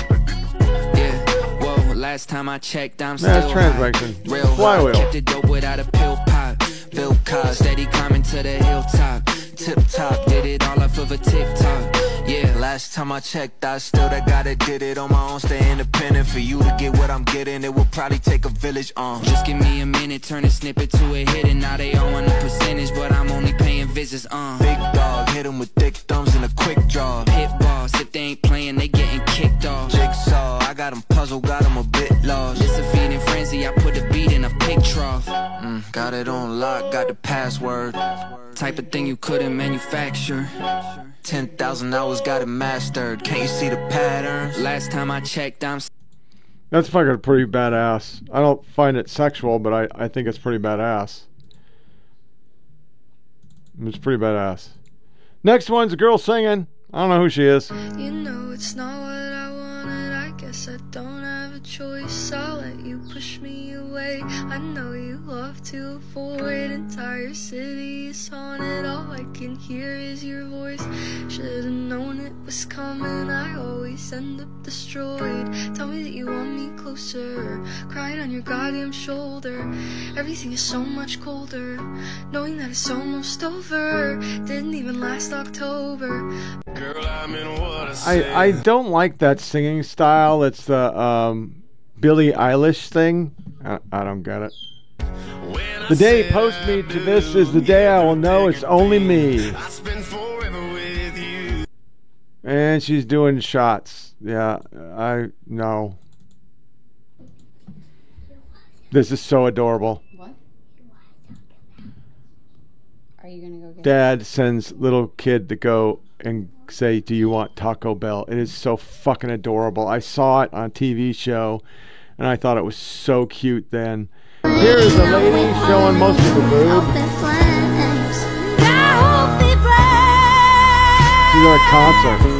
Yeah, whoa, last time I checked, I'm Nah, still it's transmission. high. Real high, Flywheel. Bill car, steady climbing to the hilltop. Tip top, did it all off of a TikTok. Yeah, last time I checked, I still that guy that did it on my own. Stay independent for you to get what I'm getting. It will probably take a village on. Just give me a minute, turn a snippet to a hit, and now they all want a percentage, but I'm only paying visits on. Big dog, hit hit 'em with thick thumbs and a quick draw. Pit boss, if they ain't playing, they getting kicked off. Jigsaw, I got 'em puzzled, got 'em a bit lost. It's a feeding frenzy, I put a beat in a pig trough. Mm, got it on lock, got the password. Type of thing you couldn't manufacture. 10,000 hours got it mastered. Can't you see the patterns? Last time I checked, I'm That's fucking pretty badass. I don't find it sexual, but I, I think it's pretty badass. It's pretty badass. Next one's a girl singing. I don't know who she is. You know it's not what I wanted. I guess I don't have a choice. I'll let you push me away. I know you love to avoid. Entire cities is haunted. All I can hear is your voice. Should've known it was coming. I always end up destroyed. Tell me that you want me closer. Crying on your goddamn shoulder. Everything is so much colder. Knowing that it's almost over. Didn't even last October. Girl, I, I don't like that singing style. It's the um, Billie Eilish thing. I, I don't get it. The day you post me to this is the day I will know it's only me. And she's doing shots. Yeah, I know. This is so adorable. What? Are you gonna go get Dad sends little kid to go and say, "Do you want Taco Bell?" It is so fucking adorable. I saw it on a TV show, and I thought it was so cute. Then here is a lady showing most of the boob. She's at a concert.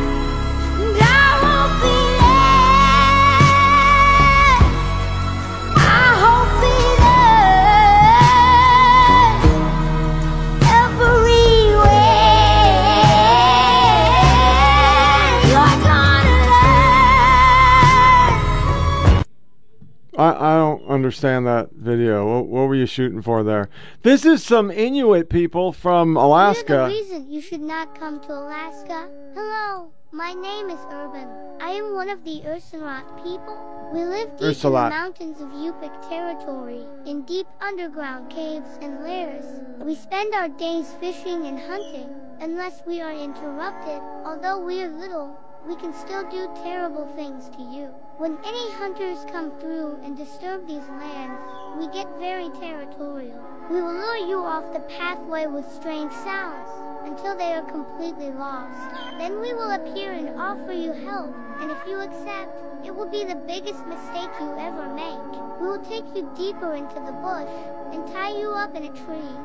I, I don't understand that video. What, what were you shooting for there? This is some Inuit people from Alaska. the reason you should not come to Alaska. Hello, my name is Urban. I am one of the Ursunrat people. We live deep in the Ursulat. mountains of Yupik territory, in deep underground caves and lairs. We spend our days fishing and hunting, unless we are interrupted. Although we are little, we can still do terrible things to you. When any hunters come through and disturb these lands, we get very territorial. We will lure you off the pathway with strange sounds until they are completely lost. Then we will appear and offer you help, and if you accept, it will be the biggest mistake you ever make. We will take you deeper into the bush and tie you up in a tree.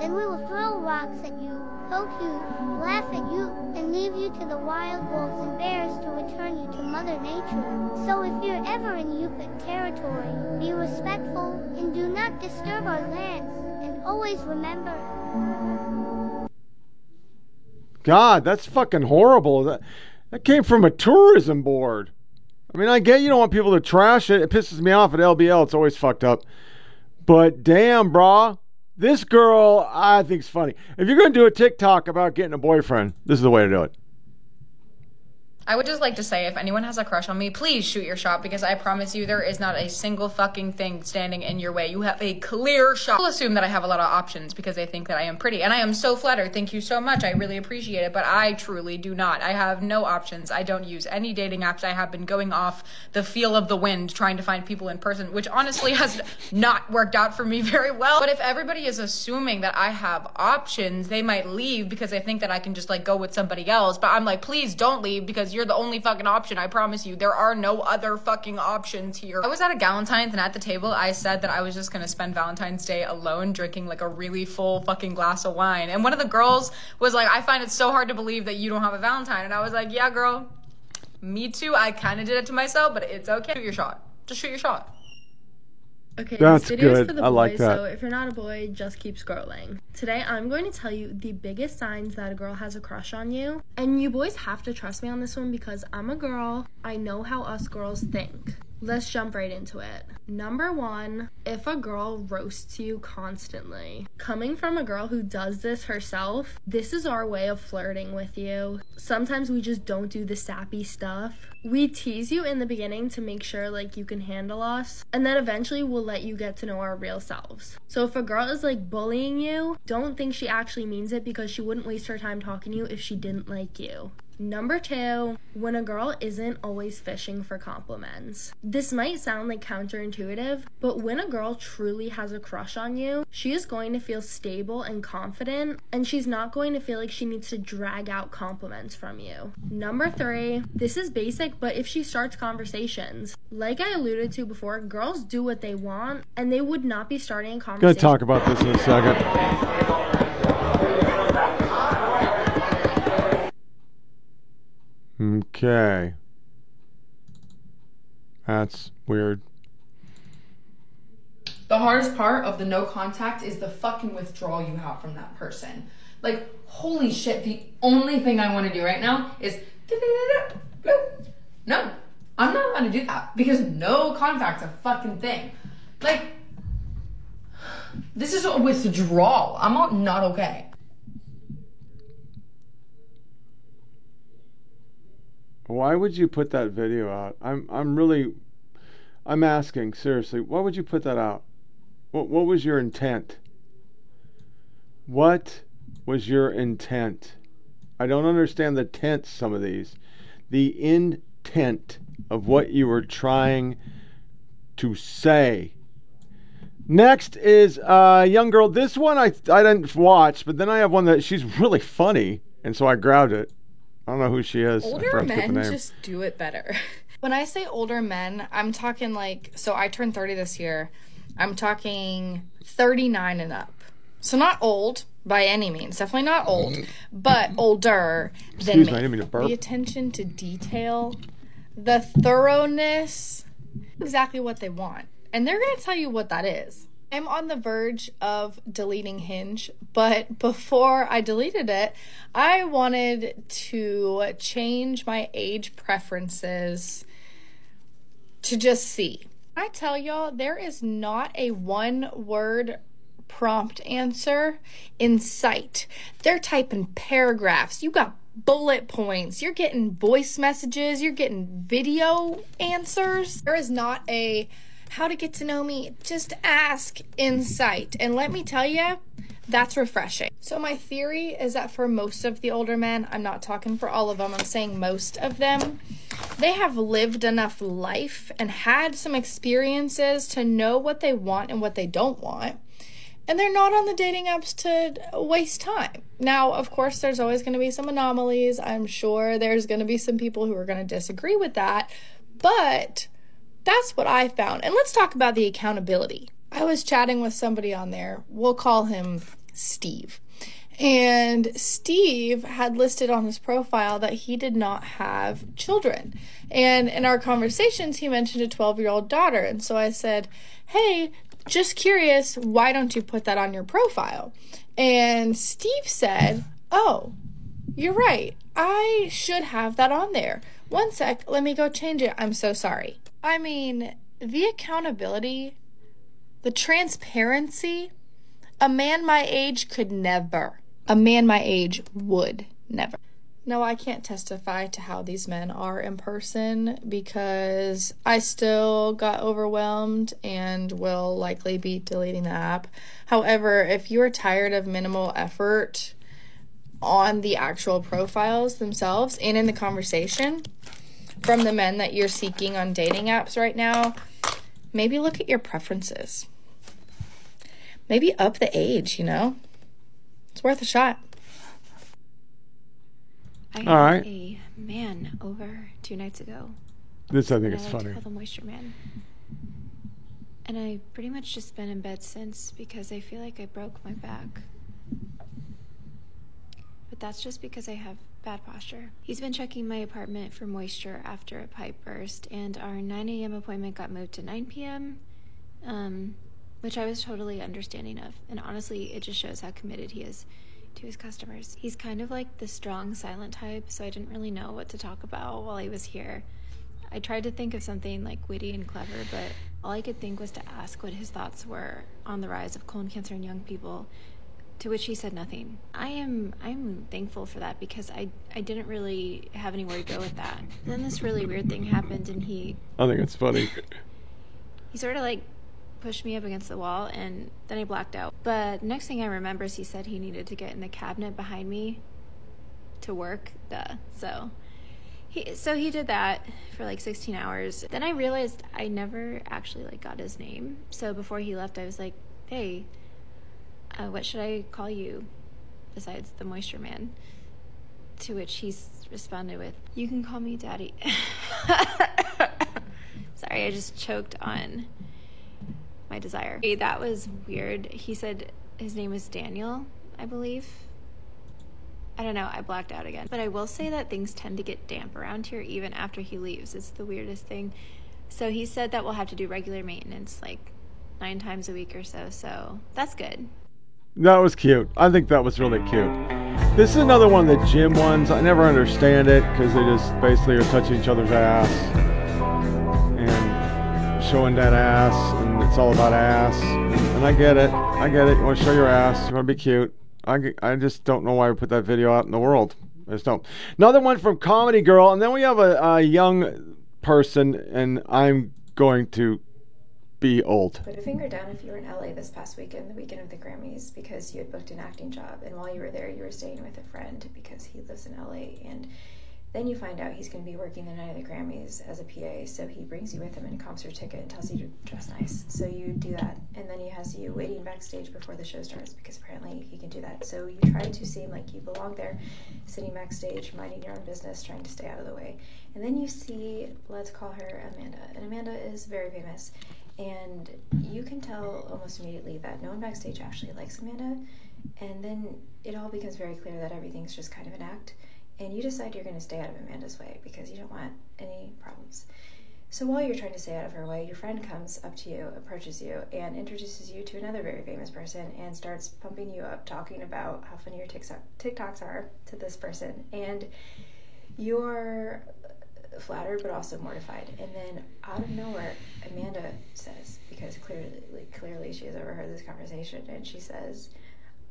Then we will throw rocks at you, poke you, laugh at you, and leave you to the wild wolves and bears to return you to Mother Nature. So if you're ever in Yupik territory, be respectful and do not disturb our lands. And always remember, God, that's fucking horrible. That that came from a tourism board. I mean, I get you don't want people to trash it. It pisses me off at LBL. It's always fucked up. But damn, brah. This girl, I think think's funny. If you're gonna do a TikTok about getting a boyfriend, this is the way to do it. I would just like to say if anyone has a crush on me, please shoot your shot because I promise you there is not a single fucking thing standing in your way. You have a clear shot. People assume that I have a lot of options because they think that I am pretty. And I am so flattered. Thank you so much. I really appreciate it. But I truly do not. I have no options. I don't use any dating apps. I have been going off the feel of the wind trying to find people in person, which honestly has [laughs] not worked out for me very well. But if everybody is assuming that I have options, they might leave because they think that I can just like go with somebody else. But I'm like, please don't leave because you're the only fucking option. I promise you. There are no other fucking options here. I was at a Galentine's and at the table I said that I was just gonna spend Valentine's Day alone drinking like a really full fucking glass of wine. And one of the girls was like, I find it so hard to believe that you don't have a Valentine. And I was like, yeah, girl, me too. I kind of did it to myself, but it's okay. Shoot your shot. Just shoot your shot. Okay, That's this video good. is for the I boys, like that. so if you're not a boy, just keep scrolling. Today, I'm going to tell you the biggest signs that a girl has a crush on you. And you boys have to trust me on this one because I'm a girl. I know how us girls think. Let's jump right into it. Number one, if a girl roasts you constantly. Coming from a girl who does this herself, this is our way of flirting with you. Sometimes we just don't do the sappy stuff. We tease you in the beginning to make sure like you can handle us, and then eventually we'll let you get to know our real selves. So if a girl is like bullying you, don't think she actually means it because she wouldn't waste her time talking to you if she didn't like you. Number two, when a girl isn't always fishing for compliments. This might sound like counterintuitive, but when a girl truly has a crush on you, she is going to feel stable and confident, and she's not going to feel like she needs to drag out compliments from you. Number three, this is basic, but if she starts conversations, like I alluded to before, girls do what they want, and they would not be starting a Gonna talk about this in a second. Okay. That's weird. The hardest part of the no contact is the fucking withdrawal you have from that person. Like, holy shit, the only thing I want to do right now is [laughs] no, I'm not allowed to do that because no contact's a fucking thing. Like, this is a withdrawal. I'm not, not okay. Why would you put that video out? I'm I'm really I'm asking seriously. Why would you put that out? What what was your intent? What was your intent? I don't understand the tense some of these. The intent of what you were trying to say. Next is a young girl. This one I I didn't watch, but then I have one that she's [laughs] really funny, and so I grabbed it. I don't know who she is. Older forgot to get the men just do it better. [laughs] When I say older men, I'm talking like, so I turned 30 this year. I'm talking 39 and up. So not old by any means, definitely not old, mm. but older than Excuse me. me, I didn't mean to burp. The attention to detail, the thoroughness, exactly what they want. And they're going to tell you what that is. I'm on the verge of deleting Hinge, but before I deleted it, I wanted to change my age preferences to just see. I tell y'all, there is not a one word prompt answer in sight. They're typing paragraphs. You got bullet points. You're getting voice messages. You're getting video answers. There is not a how to get to know me. Just ask insight. And let me tell you, that's refreshing. So, my theory is that for most of the older men, I'm not talking for all of them, I'm saying most of them, they have lived enough life and had some experiences to know what they want and what they don't want. And they're not on the dating apps to waste time. Now, of course, there's always going to be some anomalies. I'm sure there's going to be some people who are going to disagree with that. But that's what I found. And let's talk about the accountability. I was chatting with somebody on there. We'll call him Steve. And Steve had listed on his profile that he did not have children. And in our conversations, he mentioned a 12 year old daughter. And so I said, Hey, just curious, why don't you put that on your profile? And Steve said, Oh, you're right. I should have that on there. One sec, let me go change it. I'm so sorry. I mean, the accountability, the transparency, a man my age could never. A man my age would never. No, I can't testify to how these men are in person because I still got overwhelmed and will likely be deleting the app. However, if you're tired of minimal effort on the actual profiles themselves and in the conversation from the men that you're seeking on dating apps right now, maybe look at your preferences. Maybe up the age, you know? It's worth a shot. I had All right. a man over two nights ago. This I think and is I like to funny. call the moisture man. And I've pretty much just been in bed since because I feel like I broke my back. But that's just because I have bad posture. He's been checking my apartment for moisture after a pipe burst, and our 9 a.m. appointment got moved to 9 p.m., um, which I was totally understanding of. And honestly, it just shows how committed he is to his customers. He's kind of like the strong, silent type, so I didn't really know what to talk about while he was here. I tried to think of something like witty and clever, but all I could think was to ask what his thoughts were on the rise of colon cancer in young people. To which he said nothing. I am I'm thankful for that because I I didn't really have anywhere to go with that. then this really weird thing happened and he I think it's funny. [laughs] he sort of like pushed me up against the wall and then I blacked out. But next thing I remember is he said he needed to get in the cabinet behind me to work. Duh. So he so he did that for like 16 hours. Then I realized I never actually like got his name. So before he left, I was like, "Hey, uh, what should I call you besides the moisture man?" To which he responded with, "You can call me Daddy." [laughs] Sorry, I just choked on my desire. Hey, that was weird. He said his name is Daniel, I believe. I don't know, I blacked out again. But I will say that things tend to get damp around here even after he leaves. It's the weirdest thing. So he said that we'll have to do regular maintenance like nine times a week or so. So that's good. That was cute. I think that was really cute. This is another one of the gym ones. I never understand it because they just basically are touching each other's ass and showing that ass, and it's all about ass. And I get it. I get it. You want to show your ass. You want to be cute. I, I just don't know why we put that video out in the world. I just don't. Another one from Comedy Girl, and then we have a, a young person, and I'm going to be old. Put a finger down if you were in LA this past weekend, the weekend of the Grammys, because you had booked an acting job, and while you were there, you were staying with a friend because he lives in LA, and then you find out he's going to be working the night of the Grammys as a PA, so he brings you with him and comps your ticket and tells you to dress nice. So you do that, and then he has you waiting backstage before the show starts because apparently he can do that. So you try to seem like you belong there, sitting backstage, minding your own business, trying to stay out of the way. And then you see, let's call her Amanda, and Amanda is very famous. And you can tell almost immediately that no one backstage actually likes Amanda. And then it all becomes very clear that everything's just kind of an act. And you decide you're going to stay out of Amanda's way because you don't want any problems. So while you're trying to stay out of her way, your friend comes up to you, approaches you, and introduces you to another very famous person and starts pumping you up, talking about how funny your TikToks are to this person. And you're flattered but also mortified. And then out of nowhere, Amanda says, because clearly, clearly she has overheard this conversation, and she says,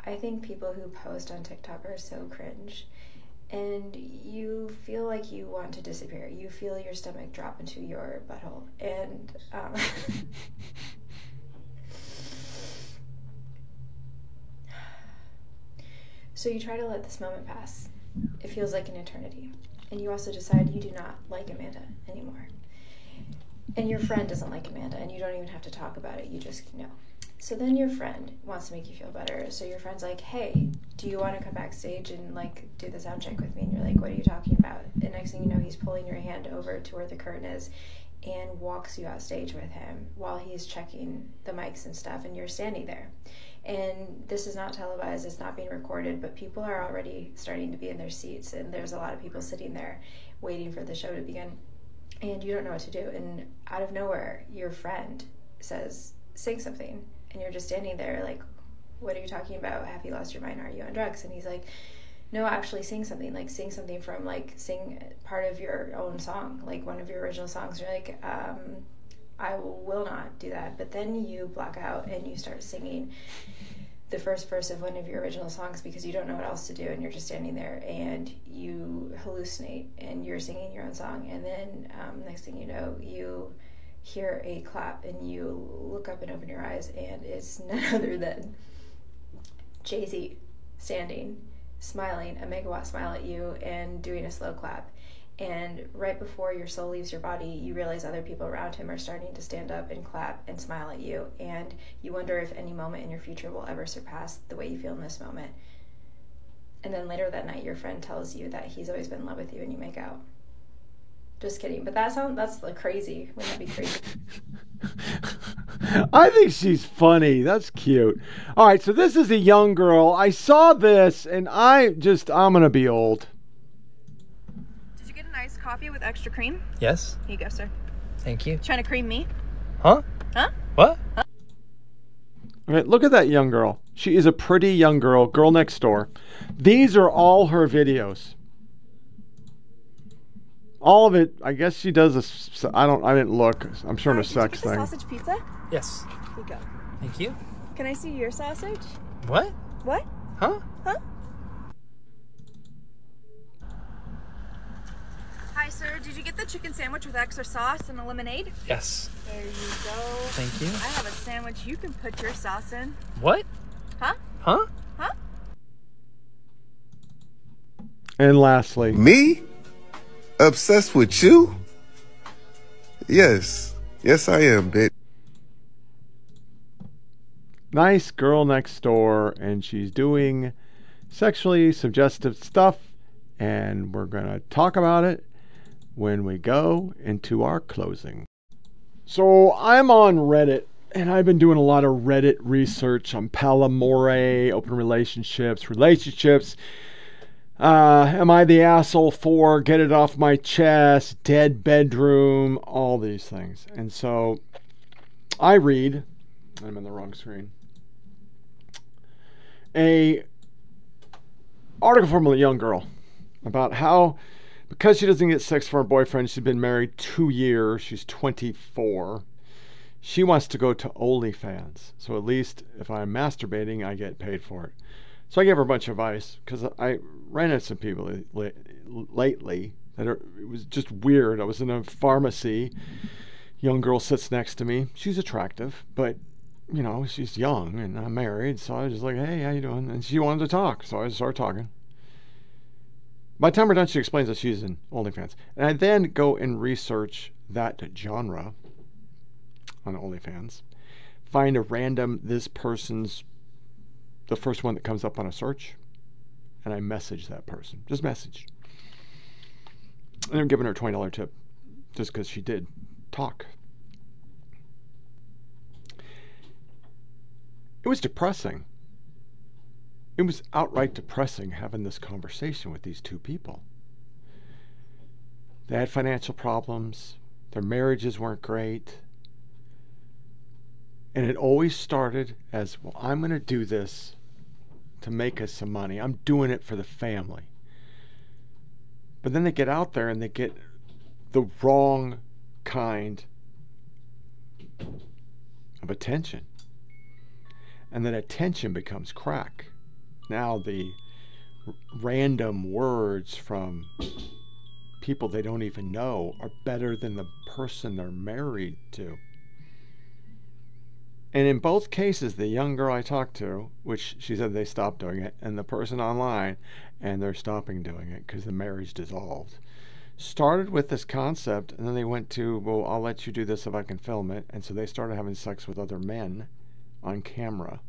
I think people who post on TikTok are so cringe. And you feel like you want to disappear. You feel your stomach drop into your butthole. And um, [laughs] so you try to let this moment pass. It feels like an eternity. And you also decide you do not like Amanda anymore. And your friend doesn't like Amanda, and you don't even have to talk about it, you just know. So then your friend wants to make you feel better. So your friend's like, hey, do you want to come backstage and like do the sound check with me? And you're like, what are you talking about? And next thing you know, he's pulling your hand over to where the curtain is and walks you out stage with him while he's checking the mics and stuff, and you're standing there. And this is not televised, it's not being recorded, but people are already starting to be in their seats, and there's a lot of people sitting there waiting for the show to begin. And you don't know what to do. And out of nowhere, your friend says, Sing something. And you're just standing there, like, What are you talking about? Have you lost your mind? Are you on drugs? And he's like, no, actually sing something, like sing something from like sing part of your own song, like one of your original songs. You're like, um, I will not do that. But then you black out and you start singing the first verse of one of your original songs because you don't know what else to do and you're just standing there and you hallucinate and you're singing your own song and then um, next thing you know you hear a clap and you look up and open your eyes and it's [laughs] none other than Jay-Z standing smiling a megawatt smile at you and doing a slow clap and right before your soul leaves your body, you realize other people around him are starting to stand up and clap and smile at you. And you wonder if any moment in your future will ever surpass the way you feel in this moment. And then later that night, your friend tells you that he's always been in love with you and you make out. Just kidding. But that sounds, that's like crazy. Wouldn't that be crazy? [laughs] I think she's funny. That's cute. All right, so this is a young girl. I saw this and I just, I'm going to be old. Iced coffee with extra cream? Yes. Here you go, sir. Thank you. Trying to cream me? Huh? Huh? What? All right, look at that young girl. She is a pretty young girl, girl next door. These are all her videos. All of it, I guess she does a. I don't. I didn't look. I'm sure in a sex thing. sausage pizza? Yes. Here you go. Thank you. Can I see your sausage? What? What? Huh? Huh? Hi, sir. Did you get the chicken sandwich with extra sauce and a lemonade? Yes. There you go. Thank you. I have a sandwich you can put your sauce in. What? Huh? Huh? Huh? And lastly, Me? Obsessed with you? Yes. Yes, I am, bitch. nice girl next door, and she's doing sexually suggestive stuff, and we're gonna talk about it when we go into our closing. So I'm on Reddit, and I've been doing a lot of Reddit research on Palamore, open relationships, relationships. Uh, am I the asshole for? Get it off my chest, dead bedroom, all these things. And so I read, I'm in the wrong screen, a article from a young girl about how because she doesn't get sex from her boyfriend, she's been married two years, she's 24. She wants to go to OnlyFans. So at least if I'm masturbating, I get paid for it. So I gave her a bunch of advice because I ran into some people lately that are, it was just weird. I was in a pharmacy. Young girl sits next to me. She's attractive, but you know she's young and I'm married. So I was just like, "Hey, how you doing?" And she wanted to talk, so I started talking. By the time we're done, she explains that she's in OnlyFans, and I then go and research that genre on OnlyFans, find a random this person's the first one that comes up on a search, and I message that person. Just message. And I'm giving her a twenty dollar tip, just because she did talk. It was depressing. It was outright depressing having this conversation with these two people. They had financial problems. Their marriages weren't great. And it always started as well, I'm going to do this to make us some money. I'm doing it for the family. But then they get out there and they get the wrong kind of attention. And then attention becomes crack. Now the random words from people they don't even know are better than the person they're married to. And in both cases, the young girl I talked to, which she said they stopped doing it, and the person online, and they're stopping doing it because the marriage dissolved, started with this concept, and then they went to, well, I'll let you do this if I can film it. And so they started having sex with other men on camera.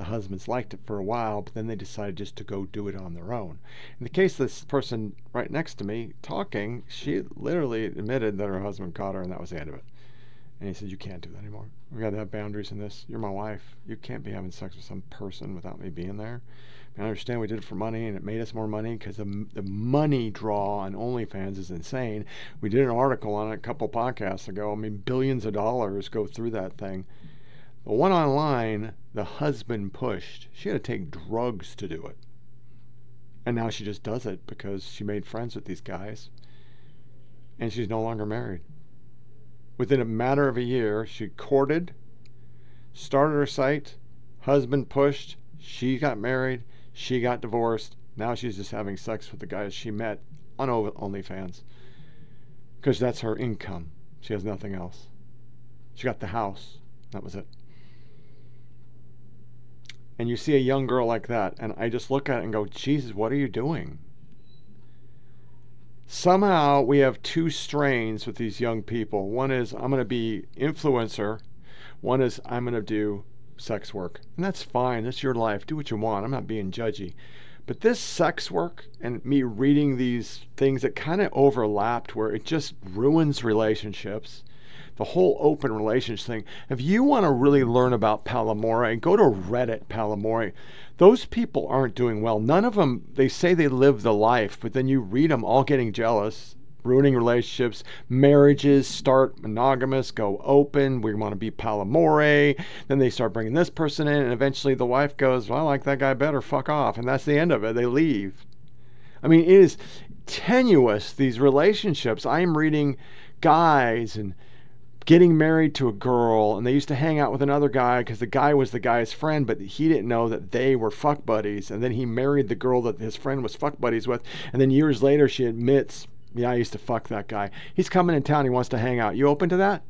The husbands liked it for a while, but then they decided just to go do it on their own. In the case of this person right next to me talking, she literally admitted that her husband caught her, and that was the end of it. And he said, You can't do that anymore. We got to have boundaries in this. You're my wife. You can't be having sex with some person without me being there. I understand we did it for money and it made us more money because the, the money draw on OnlyFans is insane. We did an article on it a couple podcasts ago. I mean, billions of dollars go through that thing. The one online, the husband pushed. She had to take drugs to do it. And now she just does it because she made friends with these guys. And she's no longer married. Within a matter of a year, she courted, started her site, Husband pushed, she got married, she got divorced. Now she's just having sex with the guys she met on OnlyFans. Because that's her income. She has nothing else. She got the house. That was it. And you see a young girl like that, and I just look at it and go, Jesus, what are you doing? Somehow we have two strains with these young people. One is, I'm going to be influencer. One is, I'm going to do sex work. And that's fine. That's your life. Do what you want. I'm not being judgy. But this sex work and me reading these things that kind of overlapped where it just ruins relationships, the whole open relations thing. If you want to really learn about Palamore, go to Reddit Palamore. Those people aren't doing well. None of them, they say they live the life, but then you read them all getting jealous, ruining relationships. Marriages start monogamous, go open. We want to be Palamore. Then they start bringing this person in, and eventually the wife goes, Well, I like that guy better, fuck off. And that's the end of it. They leave. I mean, it is tenuous, these relationships. I am reading guys and getting married to a girl and they used to hang out with another guy because the guy was the guy's friend but he didn't know that they were fuck buddies and then he married the girl that his friend was fuck buddies with and then years later she admits yeah i used to fuck that guy. He's coming in town he wants to hang out. You open to that?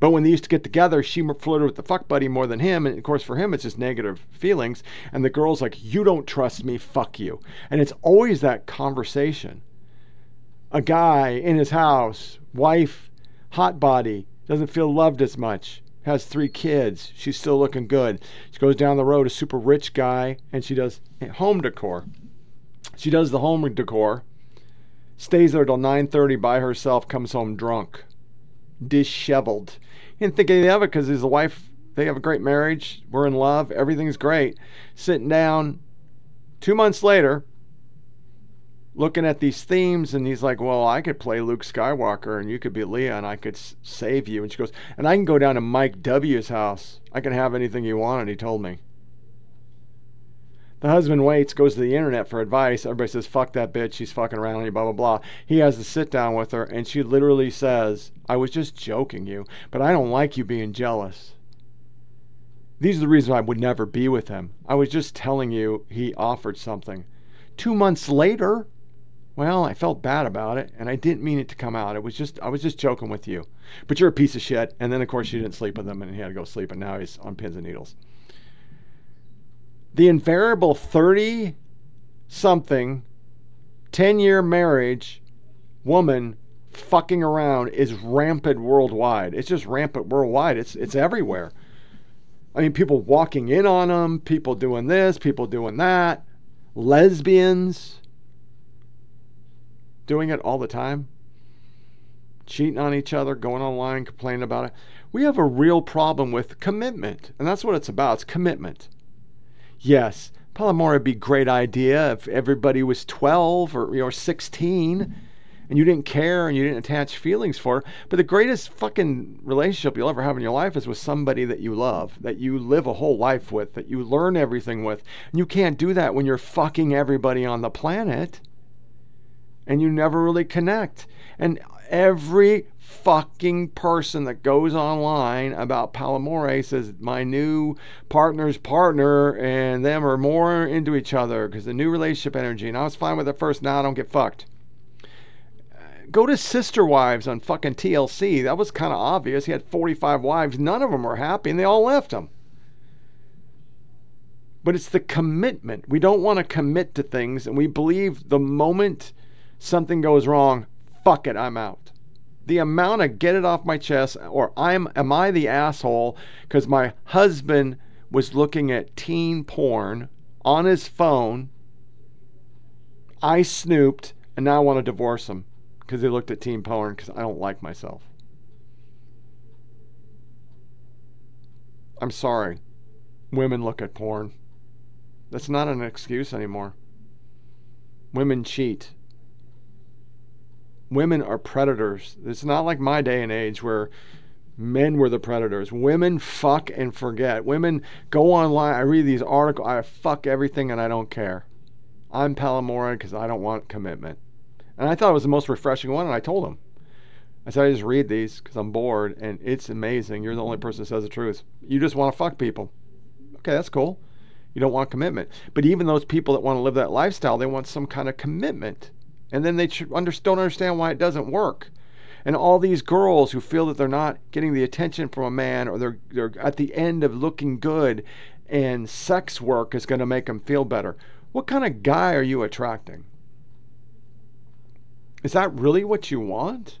But when they used to get together she flirted with the fuck buddy more than him and of course for him it's just negative feelings and the girl's like you don't trust me fuck you. And it's always that conversation. A guy in his house wife hot body, doesn't feel loved as much, has three kids, she's still looking good. She goes down the road, a super rich guy, and she does home decor. She does the home decor, stays there till 9:30 by herself, comes home drunk, disheveled. He didn't think anything of it because his wife, they have a great marriage, we're in love, everything's great. Sitting down, two months later, looking at these themes and he's like well i could play luke skywalker and you could be leia and i could s- save you. And she goes and i can go down to mike w's house. I can have anything you want and he told me. The husband waits goes to the internet for advice. Everybody says fuck that bitch. She's fucking around you blah blah blah. He has to sit down with her and she literally says i was just joking you but i don't like you being jealous. These are the reasons i would never be with him. I was just telling you he offered something. Two months later well, I felt bad about it, and I didn't mean it to come out. It was just I was just joking with you. But you're a piece of shit. And then of course you didn't sleep with him, and he had to go sleep, and now he's on pins and needles. The invariable thirty something, ten year marriage woman fucking around is rampant worldwide. It's just rampant worldwide. It's it's everywhere. I mean, people walking in on them, people doing this, people doing that, lesbians doing it all the time, cheating on each other, going online, complaining about it. We have a real problem with commitment, and that's what it's about. It's commitment. Yes, Palomar would be a great idea if everybody was 12 or, or 16 and you didn't care and you didn't attach feelings for. But the greatest fucking relationship you'll ever have in your life is with somebody that you love, that you live a whole life with, that you learn everything with. And you can't do that when you're fucking everybody on the planet and you never really connect. And every fucking person that goes online about Palomore says my new partner's partner and them are more into each other because the new relationship energy. And I was fine with it first. Now I don't get fucked. Go to Sister Wives on fucking TLC. That was kind of obvious. He had 45 wives. None of them were happy and they all left him. But it's the commitment. We don't want to commit to things and we believe the moment something goes wrong, fuck it, I'm out. The amount of get it off my chest, or I'm am I the asshole because my husband was looking at teen porn on his phone. I snooped, and now I want to divorce him because he looked at teen porn because I don't like myself. I'm sorry. Women look at porn. That's not an excuse anymore. Women cheat women are predators. It's not like my day and age where men were the predators. Women fuck and forget. Women go online. I read these articles. I fuck everything and I don't care. I'm Palomora because I don't want commitment. And I thought it was the most refreshing one, and I told him. I said, I just read these because I'm bored, and it's amazing. You're the only person that says the truth. You just want to fuck people. Okay, that's cool. You don't want commitment. But even those people that want to live that lifestyle, they want some kind of commitment. And then they don't understand why it doesn't work. And all these girls who feel that they're not getting the attention from a man or they're, they're at the end of looking good and sex work is going to make them feel better. What kind of guy are you attracting? Is that really what you want?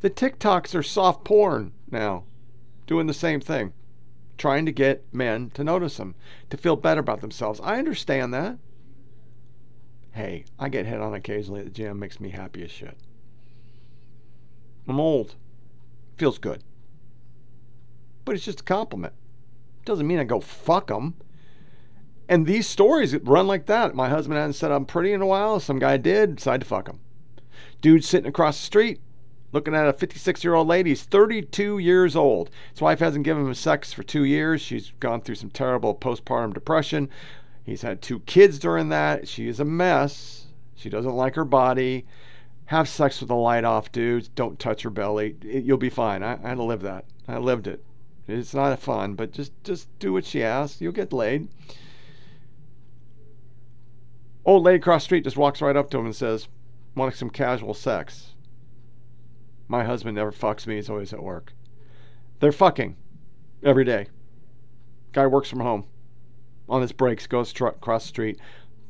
The TikToks are soft porn now, doing the same thing, trying to get men to notice them, to feel better about themselves. I understand that. Hey, I get hit on occasionally at the gym, makes me happy as shit. I'm old. Feels good. But it's just a compliment. Doesn't mean I go fuck them. And these stories run like that. My husband hadn't said I'm pretty in a while. Some guy did. Decided to fuck him. Dude sitting across the street looking at a 56 year old lady. He's 32 years old. His wife hasn't given him sex for two years. She's gone through some terrible postpartum depression. He's had two kids during that. She is a mess. She doesn't like her body. Have sex with the light off, dudes. Don't touch her belly. You'll be fine. I, I had to live that. I lived it. It's not fun, but just just do what she asks. You'll get laid. Old lady across the street just walks right up to him and says, "Want some casual sex?" My husband never fucks me. He's always at work. They're fucking every day. Guy works from home. On his breaks, goes tr- across the street,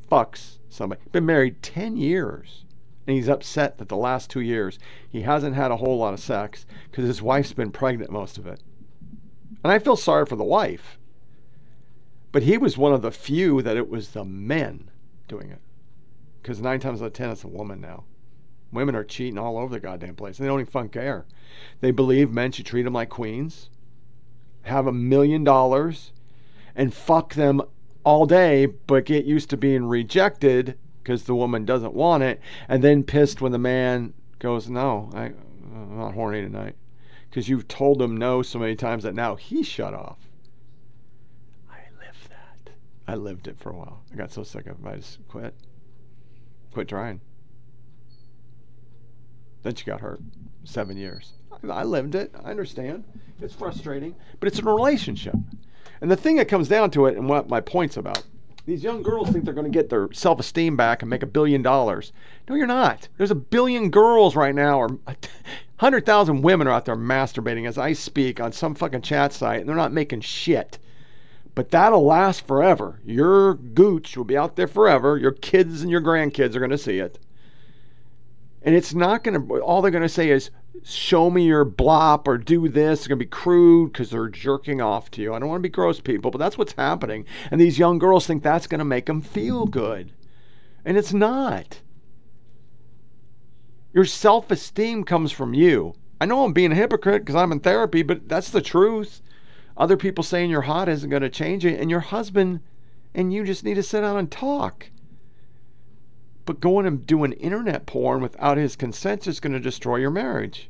fucks somebody. Been married ten years and he's upset that the last two years he hasn't had a whole lot of sex because his wife's been pregnant most of it. And I feel sorry for the wife. But he was one of the few that it was the men doing it. Because nine times out of ten, it's a woman now. Women are cheating all over the goddamn place. And they don't even fucking care. They believe men should treat them like queens, have a million dollars, and fuck them all day, but get used to being rejected because the woman doesn't want it, and then pissed when the man goes, "No, I, I'm not horny tonight," because you've told him no so many times that now he shut off. I lived that. I lived it for a while. I got so sick of it, I just quit. Quit trying. Then she got hurt. Seven years. I lived it. I understand. It's frustrating, but it's a relationship. And the thing that comes down to it, and what my point's about, these young girls think they're going to get their self esteem back and make a billion dollars. No, you're not. There's a billion girls right now, or [laughs] 100,000 women are out there masturbating as I speak on some fucking chat site, and they're not making shit. But that'll last forever. Your gooch will be out there forever. Your kids and your grandkids are going to see it. And it's not going to, all they're going to say is, show me your blop or do this. It's going to be crude because they're jerking off to you. I don't want to be gross, people, but that's what's happening. And these young girls think that's going to make them feel good. And it's not. Your self esteem comes from you. I know I'm being a hypocrite because I'm in therapy, but that's the truth. Other people saying you're hot isn't going to change it. And your husband and you just need to sit down and talk. But going and doing internet porn without his consent is going to destroy your marriage.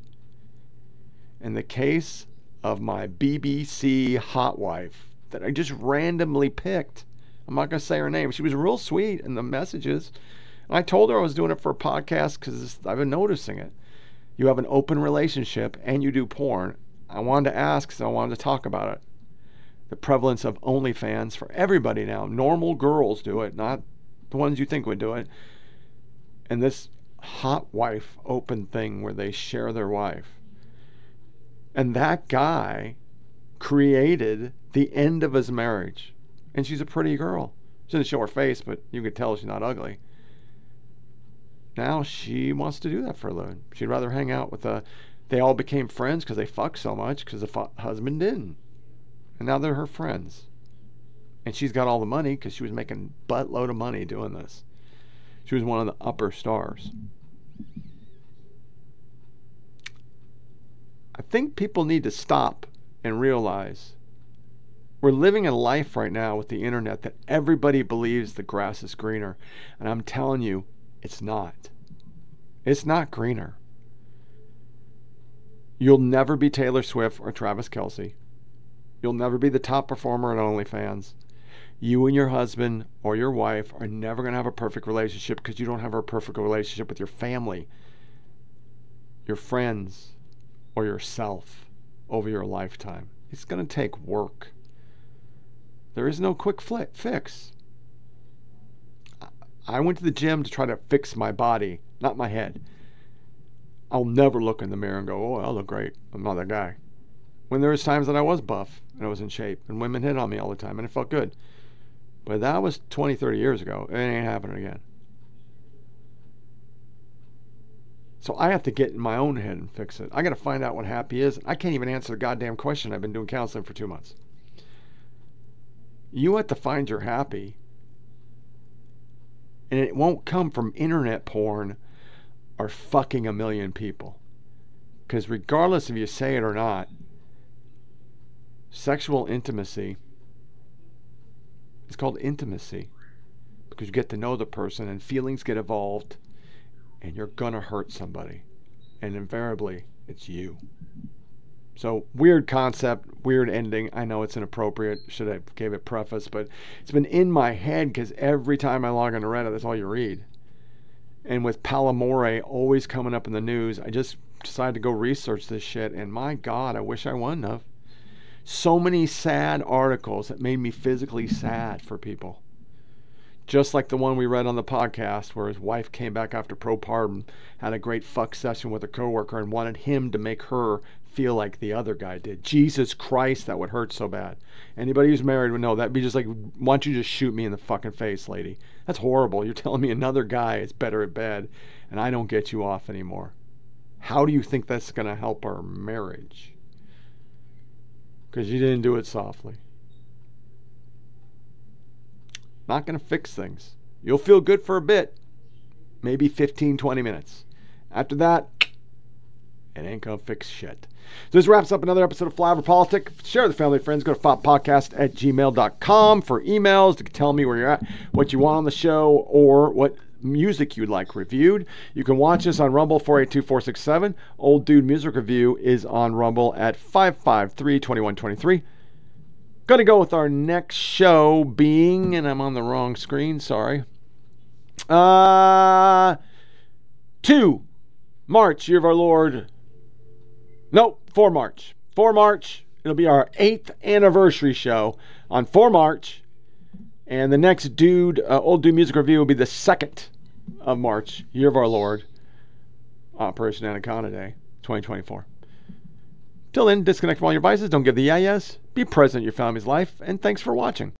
In the case of my BBC hot wife that I just randomly picked, I'm not going to say her name. She was real sweet in the messages. And I told her I was doing it for a podcast because I've been noticing it. You have an open relationship and you do porn. I wanted to ask, so I wanted to talk about it. The prevalence of OnlyFans for everybody now. Normal girls do it, not the ones you think would do it and this hot wife open thing where they share their wife. And that guy created the end of his marriage. And she's a pretty girl. She didn't show her face, but you could tell she's not ugly. Now she wants to do that for a living. She'd rather hang out with a. They all became friends because they fucked so much because the fu- husband didn't. And now they're her friends. And she's got all the money because she was making buttload of money doing this. She was one of the upper stars. I think people need to stop and realize we're living a life right now with the internet that everybody believes the grass is greener. And I'm telling you, it's not. It's not greener. You'll never be Taylor Swift or Travis Kelce. You'll never be the top performer at OnlyFans you and your husband or your wife are never going to have a perfect relationship because you don't have a perfect relationship with your family, your friends, or yourself over your lifetime. It's going to take work. There is no quick fix. I went to the gym to try to fix my body, not my head. I'll never look in the mirror and go, oh, I look great. I'm not that guy. When there was times that I was buff and I was in shape and women hit on me all the time and it felt good. But that was 20, 30 years ago. It ain't happening again. So I have to get in my own head and fix it. I got to find out what happy is. I can't even answer the goddamn question. I've been doing counseling for two months. You have to find your happy. And it won't come from internet porn or fucking a million people. Because regardless if you say it or not, sexual intimacy is called intimacy because you get to know the person and feelings get evolved and you're gonna hurt somebody and invariably it's you. So weird concept weird ending. I know it's inappropriate. Should have gave it preface? But it's been in my head because every time i log on to reddit that's all you read. And with Palamore always coming up in the news i just decided to go research this shit and my god i wish i wouldn't have so many sad articles that made me physically sad for people. Just like the one we read on the podcast where his wife came back after postpartum, had a great fuck session with a coworker and wanted him to make her feel like the other guy did. Jesus Christ, that would hurt so bad. Anybody who's married would know that'd be just like, why don't you just shoot me in the fucking face, lady? That's horrible. You're telling me another guy is better at bed and I don't get you off anymore. How do you think that's going to help our marriage? Because you didn't do it softly. Not going to fix things. You'll feel good for a bit, maybe 15, 20 minutes. After that, [sniffs] it ain't going to fix shit. So this wraps up another episode of Flyover PolitiK. Share with family friends. Go to podcast at gmail.com for emails to tell me where you're at, what you want on the show, or what music you'd like reviewed. You can watch us on Rumble 482 Old Dude Music Review is on Rumble at 553 2123. Gonna go with our next show being, and I'm on the wrong screen, sorry. Uh, 2 March, year of our Lord. Nope, 4 March. 4 March. It'll be our eighth anniversary show on 4 March. And the next dude, uh, old dude music review will be the second of March, year of our Lord, Operation Anaconda Day, 2024. Till then, disconnect from all your devices. Don't give the yeah yes. Be present in your family's life, and thanks for watching.